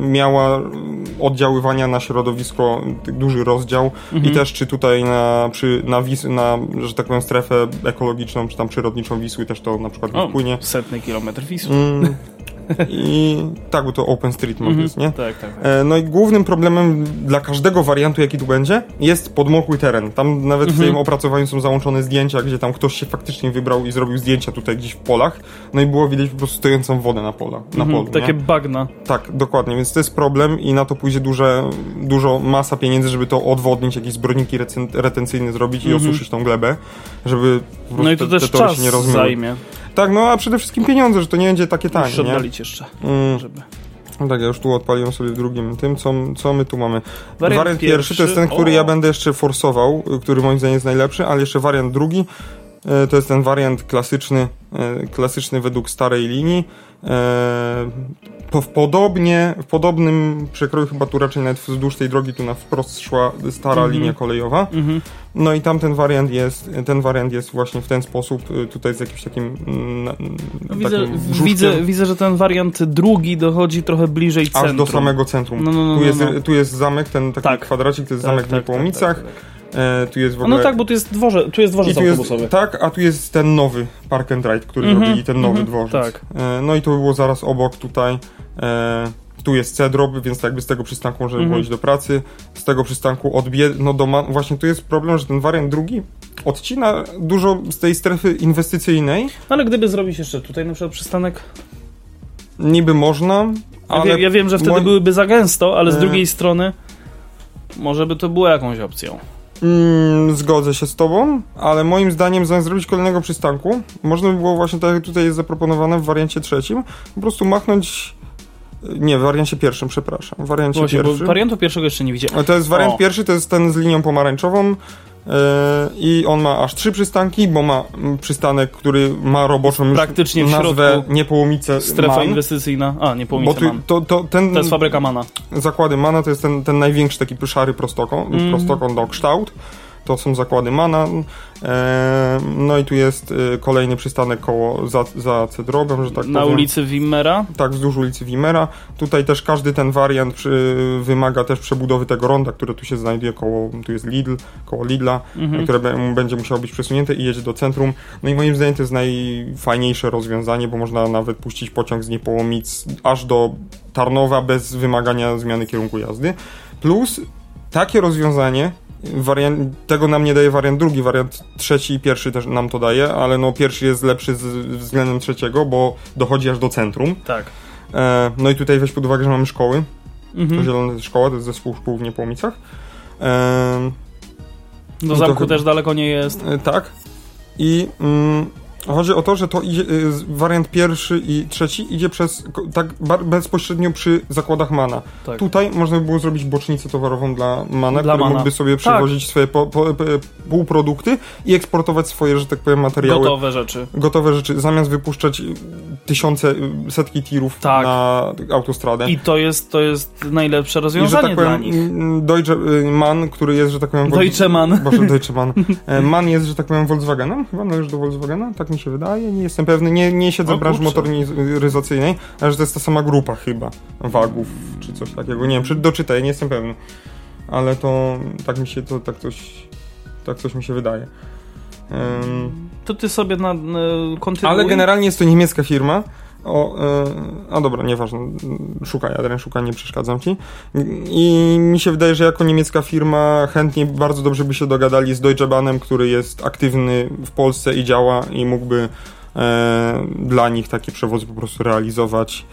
miała oddziaływania na środowisko, t- duży rozdział Mhm. i też czy tutaj na, przy, na, Wis, na, że tak powiem, strefę ekologiczną, czy tam przyrodniczą Wisły też to na przykład O, wpłynie. setny kilometr Wisły. Mm, [laughs] I tak, bo to OpenStreetMap Mhm. jest, nie? Tak, tak. tak. E, No i głównym problemem dla każdego wariantu, jaki tu będzie, jest podmokły teren. Tam nawet Mhm. w tym opracowaniu są załączone zdjęcia, gdzie tam ktoś się faktycznie wybrał i zrobił zdjęcia tutaj gdzieś w polach. No i było widać po prostu stojącą wodę na pola, na Mhm, polu. takie nie? bagna. Tak, dokładnie, więc to jest problem i na to pójdzie duże, dużo masa pieniędzy, żeby to odwodnić, jakieś zbiorniki retencyjne zrobić i osuszyć tą glebę, żeby Mhm. No i to te, też te czas się nie rozmyły. zajmie. Tak, no a przede wszystkim pieniądze, że to nie będzie takie Muszę tanie, nie? oddalić jeszcze, Mm. żeby... Tak, ja już tu odpaliłem sobie w drugim tym, co, co my tu mamy. Wariant Wariant, pierwszy, to jest ten, który o. ja będę jeszcze forsował, który moim zdaniem jest najlepszy, ale jeszcze wariant drugi, y, to jest ten wariant klasyczny, y, klasyczny według starej linii. E, Po, w podobnie, w podobnym przekroju chyba tu raczej nawet wzdłuż tej drogi tu na wprost szła stara Mhm. linia kolejowa. Mhm. No i tam ten wariant jest, ten wariant jest właśnie w ten sposób, y, tutaj z jakimś takim, mm, na- No, widzę, takim widzę, widzę, że ten wariant drugi dochodzi trochę bliżej Aż centrum. do samego centrum. No, no, no, tu, no, jest, no. tu jest zamek, ten taki Tak. kwadracik, to jest Tak, zamek w tak, Niepołomicach. tak, tak, tak. E, tu jest w A ogóle... No tak, bo tu jest, dworze, tu jest I dworzec tu jest, autobusowy. tak, a tu jest ten nowy Park and Ride, który Mhm, robili, ten nowy mhm, dworzec. tak. E, no i to było zaraz obok tutaj. E, tu jest Cedrob, więc jakby z tego przystanku możemy Mhm. było iść do pracy. Z tego przystanku odbie... No do ma... Właśnie tu jest problem, że ten wariant drugi odcina dużo z tej strefy inwestycyjnej. No, ale gdyby zrobić jeszcze tutaj na przykład przystanek... Niby można, Ja, ale... wiem, ja wiem, że wtedy moim- byłyby za gęsto, ale z E. drugiej strony może by to było jakąś opcją. Mm, zgodzę się z tobą, ale moim zdaniem zamiast zrobić kolejnego przystanku, można by było właśnie tak jak tutaj jest zaproponowane w wariancie trzecim, po prostu machnąć nie, w wariancie pierwszym, przepraszam. W wariancie Właśnie, bo pierwszym. wariantu pierwszego jeszcze nie widziałem. To jest wariant O. pierwszy, to jest ten z linią pomarańczową i on ma aż trzy przystanki, bo ma mm, przystanek, który ma roboczą Praktycznie w nazwę Niepołomice Strefa Man, inwestycyjna. A, nie bo tu, man. to, to, ten To jest fabryka Mana. zakłady Mana to jest ten, ten największy taki szary prostokąt, Mhm. prostokąt do kształt. To są zakłady Mana. E, no i tu jest e, kolejny przystanek koło za, za Cedrobem, że tak Na powiem. ulicy Wimmera. Tak, wzdłuż ulicy Wimera. Tutaj też każdy ten wariant przy, wymaga też przebudowy tego ronda, które tu się znajduje koło, tu jest Lidl, koło Lidla, Mhm. które będzie musiało być przesunięte i jedzie do centrum. No i moim zdaniem to jest najfajniejsze rozwiązanie, bo można nawet puścić pociąg z Niepołomic aż do Tarnowa bez wymagania zmiany kierunku jazdy. Plus takie rozwiązanie Wariant, tego nam nie daje wariant drugi, wariant trzeci i pierwszy też nam to daje, ale no pierwszy jest lepszy z, względem trzeciego, bo dochodzi aż do centrum. Tak. E, no i tutaj weź pod uwagę, że mamy szkoły. To Mhm. zielona szkoła, to jest zespół szkół w Niepołomicach. E, Do to zamku chyba- też daleko nie jest. e, tak. I mm, chodzi o to, że to idzie, z- wariant pierwszy i trzeci idzie przez, tak bezpośrednio przy zakładach Mana. Tak. Tutaj można by było zrobić bocznicę towarową dla Mana, Dla który Mana. mógłby sobie przewozić swoje po, po, po, półprodukty i eksportować swoje, że tak powiem, materiały. Gotowe rzeczy. Gotowe rzeczy, zamiast wypuszczać y, tysiące, y, setki tirów Tak. na autostradę. I to jest, to jest najlepsze I że rozwiązanie tak dla powiem, nich. mm, Deutsche y, Mann, który jest, że tak powiem... Deutsche Mann. Boże, Deutsche Mann. [laughs] E, Mann jest, że tak powiem, Volkswagenem. Chyba należy do Volkswagena, tak mi się wydaje. Nie jestem pewny, nie, nie siedzę w branży kurczę. motoryzacyjnej, ale że to jest ta sama grupa chyba. Wagów, czy coś takiego. Nie wiem, czy doczytaj, nie jestem pewny. Ale to tak mi się, to tak coś, tak coś mi się wydaje. Ym, To ty sobie na, na kontynuuj. ale generalnie jest to niemiecka firma. O, e, a dobra, nieważne. Szukaj, Adrian, szukaj, nie przeszkadzam ci. I mi się wydaje, że jako niemiecka firma chętnie bardzo dobrze by się dogadali z Deutsche Bahnem, który jest aktywny w Polsce i działa i mógłby e, dla nich takie przewozy po prostu realizować.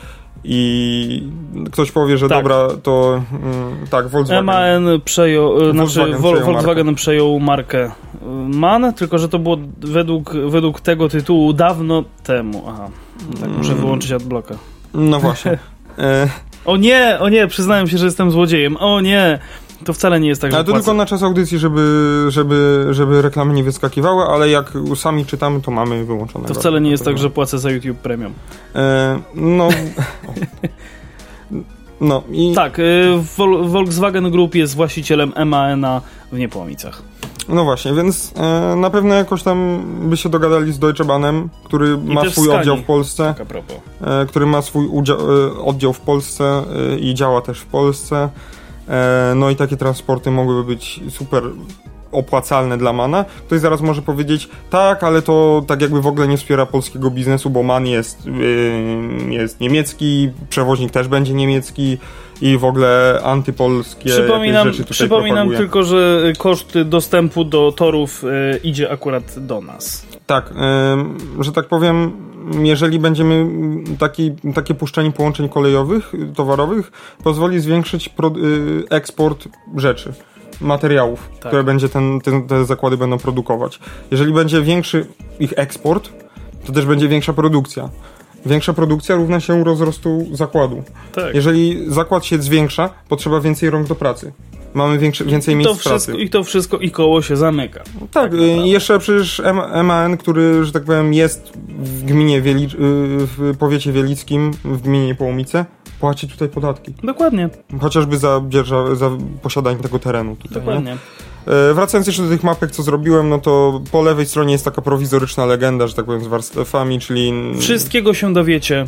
I ktoś powie, że Tak. dobra, to mm, tak, Volkswagen. MAN przejął, e, znaczy Volkswagen Vol- przejął Volkswagen przejął markę MAN, tylko że to było według, według tego tytułu dawno temu. Aha, tak muszę Mm. wyłączyć adblocka. No właśnie. [laughs] E, O nie, o nie, przyznałem się, że jestem złodziejem. O nie, to wcale nie jest tak, że ale to płacę. tylko na czas audycji, żeby, żeby, żeby reklamy nie wyskakiwały, ale jak sami czytamy, to mamy wyłączone. To wcale nie jest tak, że płacę za YouTube Premium. E, no. [laughs] No i. Tak, Vol- Volkswagen Group jest właścicielem MAN-a w Niepołomicach. No właśnie, więc e, na pewno jakoś tam by się dogadali z Deutsche Bahnem, który I ma swój oddział w Polsce, Tak e, który ma swój udział, e, oddział w Polsce e, i działa też w Polsce. E, no i takie transporty mogłyby być super opłacalne dla Mana. Ktoś zaraz może powiedzieć, tak, ale to tak jakby w ogóle nie wspiera polskiego biznesu, bo Man jest, y, jest niemiecki, przewoźnik też będzie niemiecki i w ogóle antypolskie Przypominam, rzeczy tutaj przypominam propaguje. tylko, że koszt dostępu do torów y, idzie akurat do nas. Tak, że tak powiem, jeżeli będziemy taki, takie puszczenie połączeń kolejowych, y, towarowych, pozwoli zwiększyć pro, y, eksport rzeczy, materiałów, Tak. które będzie ten, ten, te zakłady będą produkować. Jeżeli będzie większy ich eksport, to też będzie większa produkcja. Większa produkcja równa się rozrostu zakładu. Tak. Jeżeli zakład się zwiększa, potrzeba więcej rąk do pracy. Mamy większe, więcej miejsc pracy. I to wszystko i koło się zamyka. Tak, y, i jeszcze przecież MAN, który, że tak powiem, jest w gminie Wielic- y, w powiecie wielickim, w gminie Połomice, płaci tutaj podatki. Dokładnie, Chociażby za, dzierża- za posiadanie tego terenu tutaj. Nie? dokładnie. E, Wracając jeszcze do tych mapek, co zrobiłem, no to po lewej stronie jest taka prowizoryczna legenda, że tak powiem, z warstwami, czyli... Wszystkiego się dowiecie e,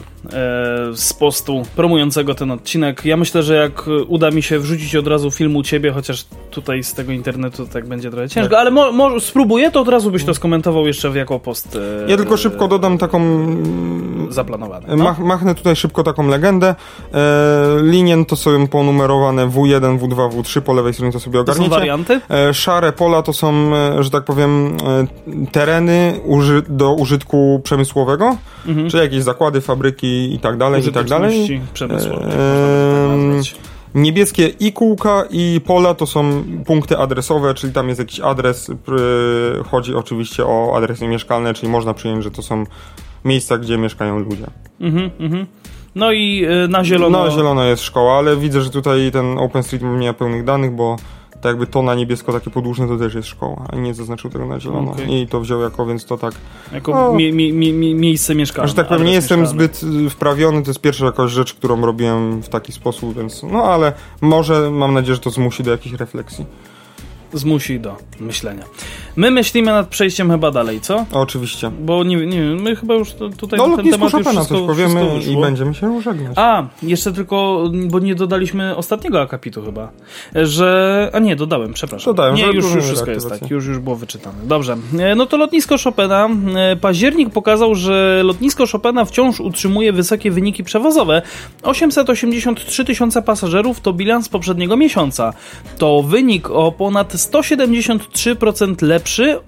z postu promującego ten odcinek. Ja myślę, że jak uda mi się wrzucić od razu film u ciebie, chociaż tutaj z tego internetu tak będzie trochę ciężko, ale mo, mo, spróbuję, to od razu byś to skomentował jeszcze jako post e, Ja tylko szybko dodam taką zaplanowane. No. Mach, machnę tutaj szybko taką legendę. E, linie to są ponumerowane W1, W2, W3, po lewej stronie to sobie To są ogarniecie. warianty? E, szare pola to są, e, że tak powiem, e, tereny uży do użytku przemysłowego, Mhm. czyli jakieś zakłady, fabryki i tak dalej, i tak dalej. Nazwać. Niebieskie i kółka i pola to są punkty adresowe, czyli tam jest jakiś adres. Chodzi oczywiście o adresy mieszkalne, czyli można przyjąć, że to są miejsca, gdzie mieszkają ludzie. Mhm, mhm. No i e, na zielono. No, zielono jest szkoła, ale widzę, że tutaj ten OpenStreetMap nie ma pełnych danych, bo tak jakby to na niebiesko takie podłużne to też jest szkoła, a nie zaznaczył tego na zielono. Okej. I to wziął jako, więc to tak. Jako O. mie, mie, mie, mie, miejsce mieszkalne. Że tak powiem, nie jestem mieszkalny. zbyt y, wprawiony, to jest pierwsza jakaś rzecz, którą robiłem w taki sposób, więc no ale może mam nadzieję, że to zmusi do jakichś refleksji. Zmusi do myślenia. My myślimy nad przejściem chyba dalej, co? Oczywiście. Bo nie, nie wiem, my chyba już to, tutaj No na ten temat już wszystko, coś wszystko powiemy i wyszło. będziemy się żegnać. A, jeszcze tylko, bo nie dodaliśmy ostatniego akapitu chyba, że... A nie, dodałem, przepraszam. Dodałem, nie, już, już wszystko jest tak, już, już było wyczytane. Dobrze, E, no to lotnisko Chopina. E, Październik pokazał, że lotnisko Chopina wciąż utrzymuje wysokie wyniki przewozowe. 883 tysiące pasażerów to bilans poprzedniego miesiąca. To wynik o ponad 173% lepszy, e,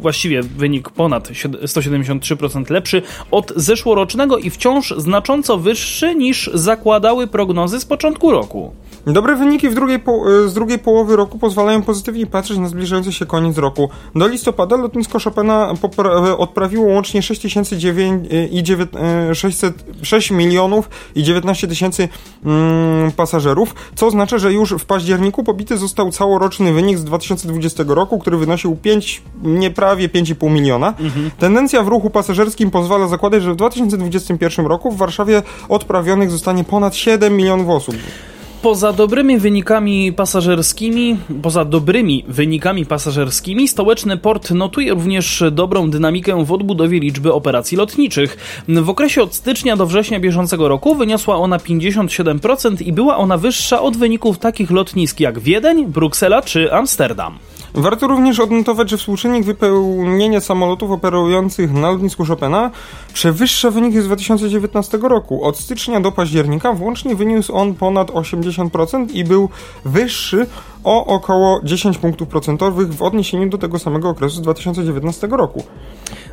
właściwie wynik ponad sied- 173% lepszy od zeszłorocznego i wciąż znacząco wyższy niż zakładały prognozy z początku roku. Dobre wyniki drugiej po, z drugiej połowy roku pozwalają pozytywnie patrzeć na zbliżający się koniec roku. Do listopada lotnisko Chopina popra- odprawiło łącznie 6 i 9, 600, 6 milionów i 19 tysięcy mm, pasażerów, co oznacza, że już w październiku pobity został całoroczny wynik z 2020 roku, który wynosił 5, nieprawie 5,5 miliona. Tendencja w ruchu pasażerskim pozwala zakładać, że w 2021 roku w Warszawie odprawionych zostanie ponad 7 milionów osób. Poza dobrymi wynikami pasażerskimi, poza dobrymi wynikami pasażerskimi, stołeczny port notuje również dobrą dynamikę w odbudowie liczby operacji lotniczych. W okresie od stycznia do września bieżącego roku wyniosła ona 57% i była ona wyższa od wyników takich lotnisk jak Wiedeń, Bruksela czy Amsterdam. Warto również odnotować, że współczynnik wypełnienia samolotów operujących na lotnisku Chopina przewyższa wyniki z 2019 roku. Od stycznia do października włącznie wyniósł on ponad 80% i był wyższy o około 10 punktów procentowych w odniesieniu do tego samego okresu z 2019 roku.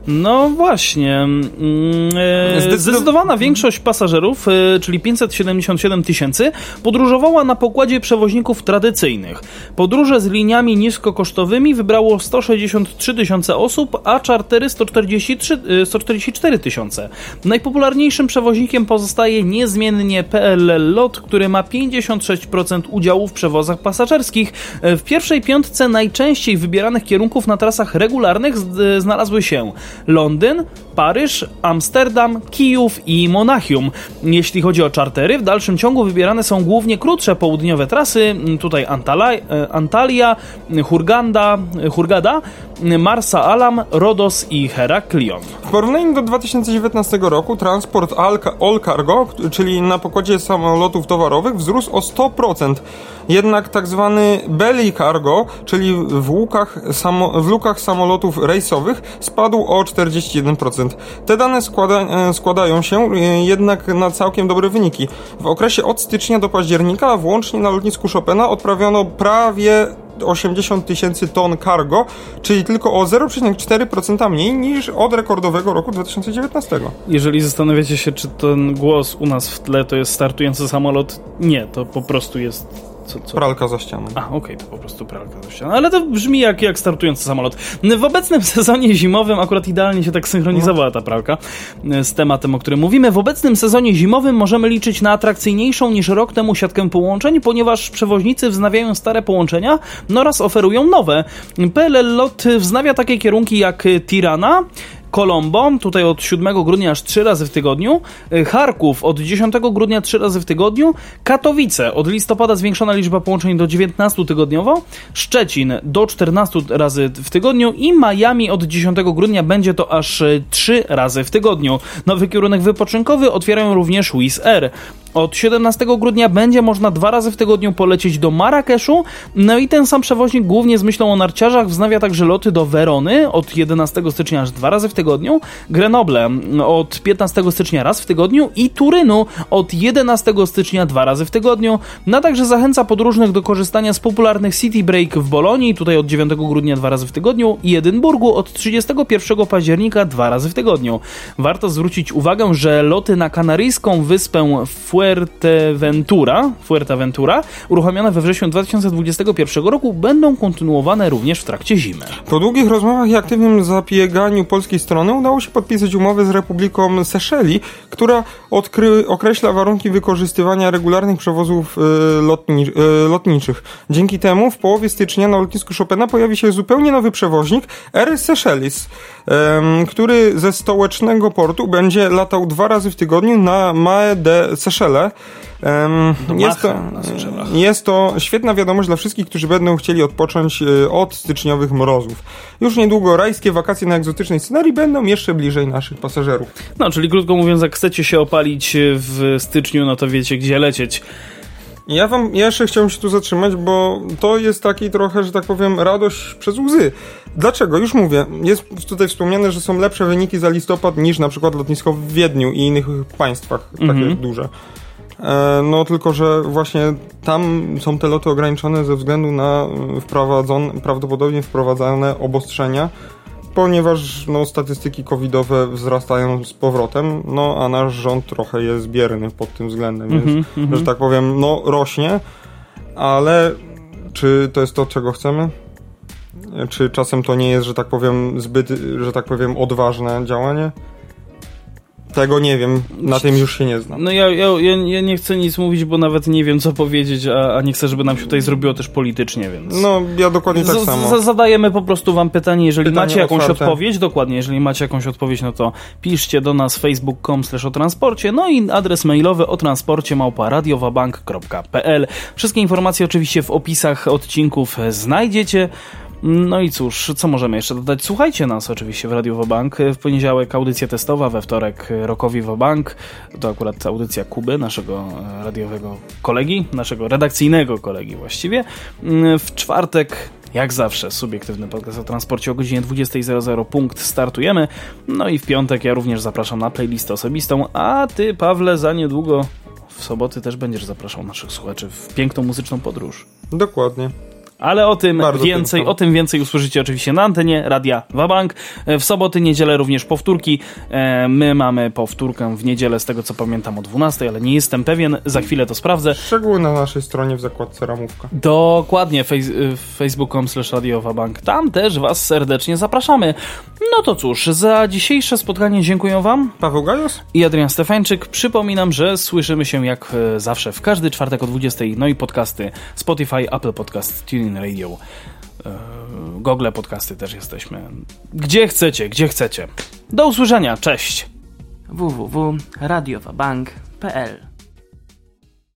No właśnie. Mm, e, zdecydowana większość pasażerów, e, czyli 577 tysięcy, podróżowała na pokładzie przewoźników tradycyjnych. Podróże z liniami niskokosztowymi wybrało 163 tysiące osób, a czartery 143, 144 e, tysiące. Najpopularniejszym przewoźnikiem pozostaje niezmiennie PLL LOT, który ma 56% udziału w przewozach pasażerskich. W pierwszej piątce najczęściej wybieranych kierunków na trasach regularnych znalazły się Londyn, Paryż, Amsterdam, Kijów i Monachium. Jeśli chodzi o czartery, w dalszym ciągu wybierane są głównie krótsze południowe trasy, tutaj Antala, e, Antalya, Hurganda, Hurgada, Marsa Alam, Rodos i Heraklion. W porównaniu do 2019 roku transport All Cargo, czyli na pokładzie samolotów towarowych, wzrósł o 100%. Jednak tak zwany belly cargo, czyli w, łukach, samo, w lukach samolotów rejsowych, spadł o 41%. Te dane składa, e, składają się e, jednak na całkiem dobre wyniki. W okresie od stycznia do października włącznie na lotnisku Chopina odprawiono prawie 80 tysięcy ton cargo, czyli tylko o 0,4% mniej niż od rekordowego roku 2019. Jeżeli zastanawiacie się, czy ten głos u nas w tle to jest startujący samolot, nie, to po prostu jest co, co? Pralka za ścianą. A, okej, okay, to po prostu pralka za ścianą. Ale to brzmi jak, jak startujący samolot. W obecnym [laughs] sezonie zimowym akurat idealnie się tak synchronizowała ta pralka e, z tematem, o którym mówimy. W obecnym sezonie zimowym możemy liczyć na atrakcyjniejszą niż rok temu siatkę połączeń, ponieważ przewoźnicy wznawiają stare połączenia no oraz oferują nowe. PLL LOT wznawia takie kierunki jak Tirana, Kolombo, tutaj od 7 grudnia aż 3 razy w tygodniu, y, Charków od 10 grudnia 3 razy w tygodniu, Katowice od listopada zwiększona liczba połączeń do 19 tygodniowo, Szczecin do 14 razy w tygodniu i Miami od 10 grudnia będzie to aż 3 razy w tygodniu. Nowy kierunek wypoczynkowy otwierają również Wizz Air. Od 17 grudnia będzie można dwa razy w tygodniu polecieć do Marrakeszu. No i ten sam przewoźnik, głównie z myślą o narciarzach, wznawia także loty do Werony od 11 stycznia aż dwa razy w tygodniu, Grenoble od 15 stycznia raz w tygodniu i Turynu od 11 stycznia dwa razy w tygodniu. No także zachęca podróżnych do korzystania z popularnych City Break w Bolonii, tutaj od 9 grudnia dwa razy w tygodniu i Edynburgu od 31 października dwa razy w tygodniu. Warto zwrócić uwagę, że loty na kanaryjską wyspę Fue Fuerteventura, Fuerteventura, uruchomione we wrześniu 2021 roku, będą kontynuowane również w trakcie zimy. Po długich rozmowach i aktywnym zapieganiu polskiej strony udało się podpisać umowę z Republiką Seszeli, która odkry, określa warunki wykorzystywania regularnych przewozów y, lotni, y, lotniczych. Dzięki temu w połowie stycznia na lotnisku Chopina pojawi się zupełnie nowy przewoźnik Air Seychelles, który ze stołecznego portu będzie latał dwa razy w tygodniu na Mae de Seychelles jest to, jest to świetna wiadomość dla wszystkich, którzy będą chcieli odpocząć e, od styczniowych mrozów. Już niedługo rajskie wakacje na egzotycznej scenarii będą jeszcze bliżej naszych pasażerów. No, czyli krótko mówiąc, jak chcecie się opalić w styczniu, no to wiecie gdzie lecieć. Ja wam ja jeszcze chciałem się tu zatrzymać, bo to jest taki trochę, że tak powiem, radość przez łzy. Dlaczego? Już mówię. Jest tutaj wspomniane, że są lepsze wyniki za listopad niż na przykład lotnisko w Wiedniu i innych państwach takie -hmm. duże. E, no tylko, że właśnie tam są te loty ograniczone ze względu na wprowadzone, prawdopodobnie wprowadzane obostrzenia, ponieważ no, statystyki covidowe wzrastają z powrotem, no a nasz rząd trochę jest bierny pod tym względem, mm -hmm, więc, mm -hmm. że tak powiem, no rośnie, ale czy to jest to, czego chcemy? Czy czasem to nie jest, że tak powiem, zbyt, że tak powiem, odważne działanie? Tego nie wiem, na tym już się nie znam. No ja, ja, ja nie chcę nic mówić, bo nawet nie wiem co powiedzieć, a, a nie chcę, żeby nam się tutaj zrobiło też politycznie, więc... No, ja dokładnie tak z, samo. Z, zadajemy po prostu wam pytanie, jeżeli pytanie macie jakąś otwarte. odpowiedź, dokładnie, jeżeli macie jakąś odpowiedź, no to piszcie do nas facebook.com o transporcie, no i adres mailowy o transporcie małpa radiowabank.pl. Wszystkie informacje oczywiście w opisach odcinków znajdziecie. No i cóż, co możemy jeszcze dodać? Słuchajcie nas oczywiście w Radiu Wobank. W poniedziałek audycja testowa, we wtorek Rokowi Wobank. To akurat audycja Kuby, naszego radiowego kolegi, naszego redakcyjnego kolegi właściwie. W czwartek Jak zawsze, subiektywny podcast o transporcie o godzinie 20.00 punkt startujemy. No i w piątek ja również zapraszam na playlistę osobistą, a ty, Pawle, za niedługo w soboty też będziesz zapraszał naszych słuchaczy w piękną muzyczną podróż. Dokładnie. Ale o tym Bardzo więcej, o tym więcej usłyszycie oczywiście na antenie Radia Wabank. E, W soboty, niedzielę również powtórki. E, My mamy powtórkę w niedzielę, z tego co pamiętam, o 12, ale nie jestem pewien. Za chwilę to sprawdzę. Szczegóły na naszej stronie w zakładce ramówka. Dokładnie, fejs facebook.com slash radiowabank. Tam też Was serdecznie zapraszamy. No to cóż, za dzisiejsze spotkanie dziękuję Wam Paweł Gajos? i Adrian Stefańczyk. Przypominam, że słyszymy się jak e, zawsze w każdy czwartek o 20. No i podcasty Spotify, Apple Podcast, TuneIn Radio, e, Google Podcasty też jesteśmy. Gdzie chcecie, gdzie chcecie. Do usłyszenia, cześć! www.radiowabank.pl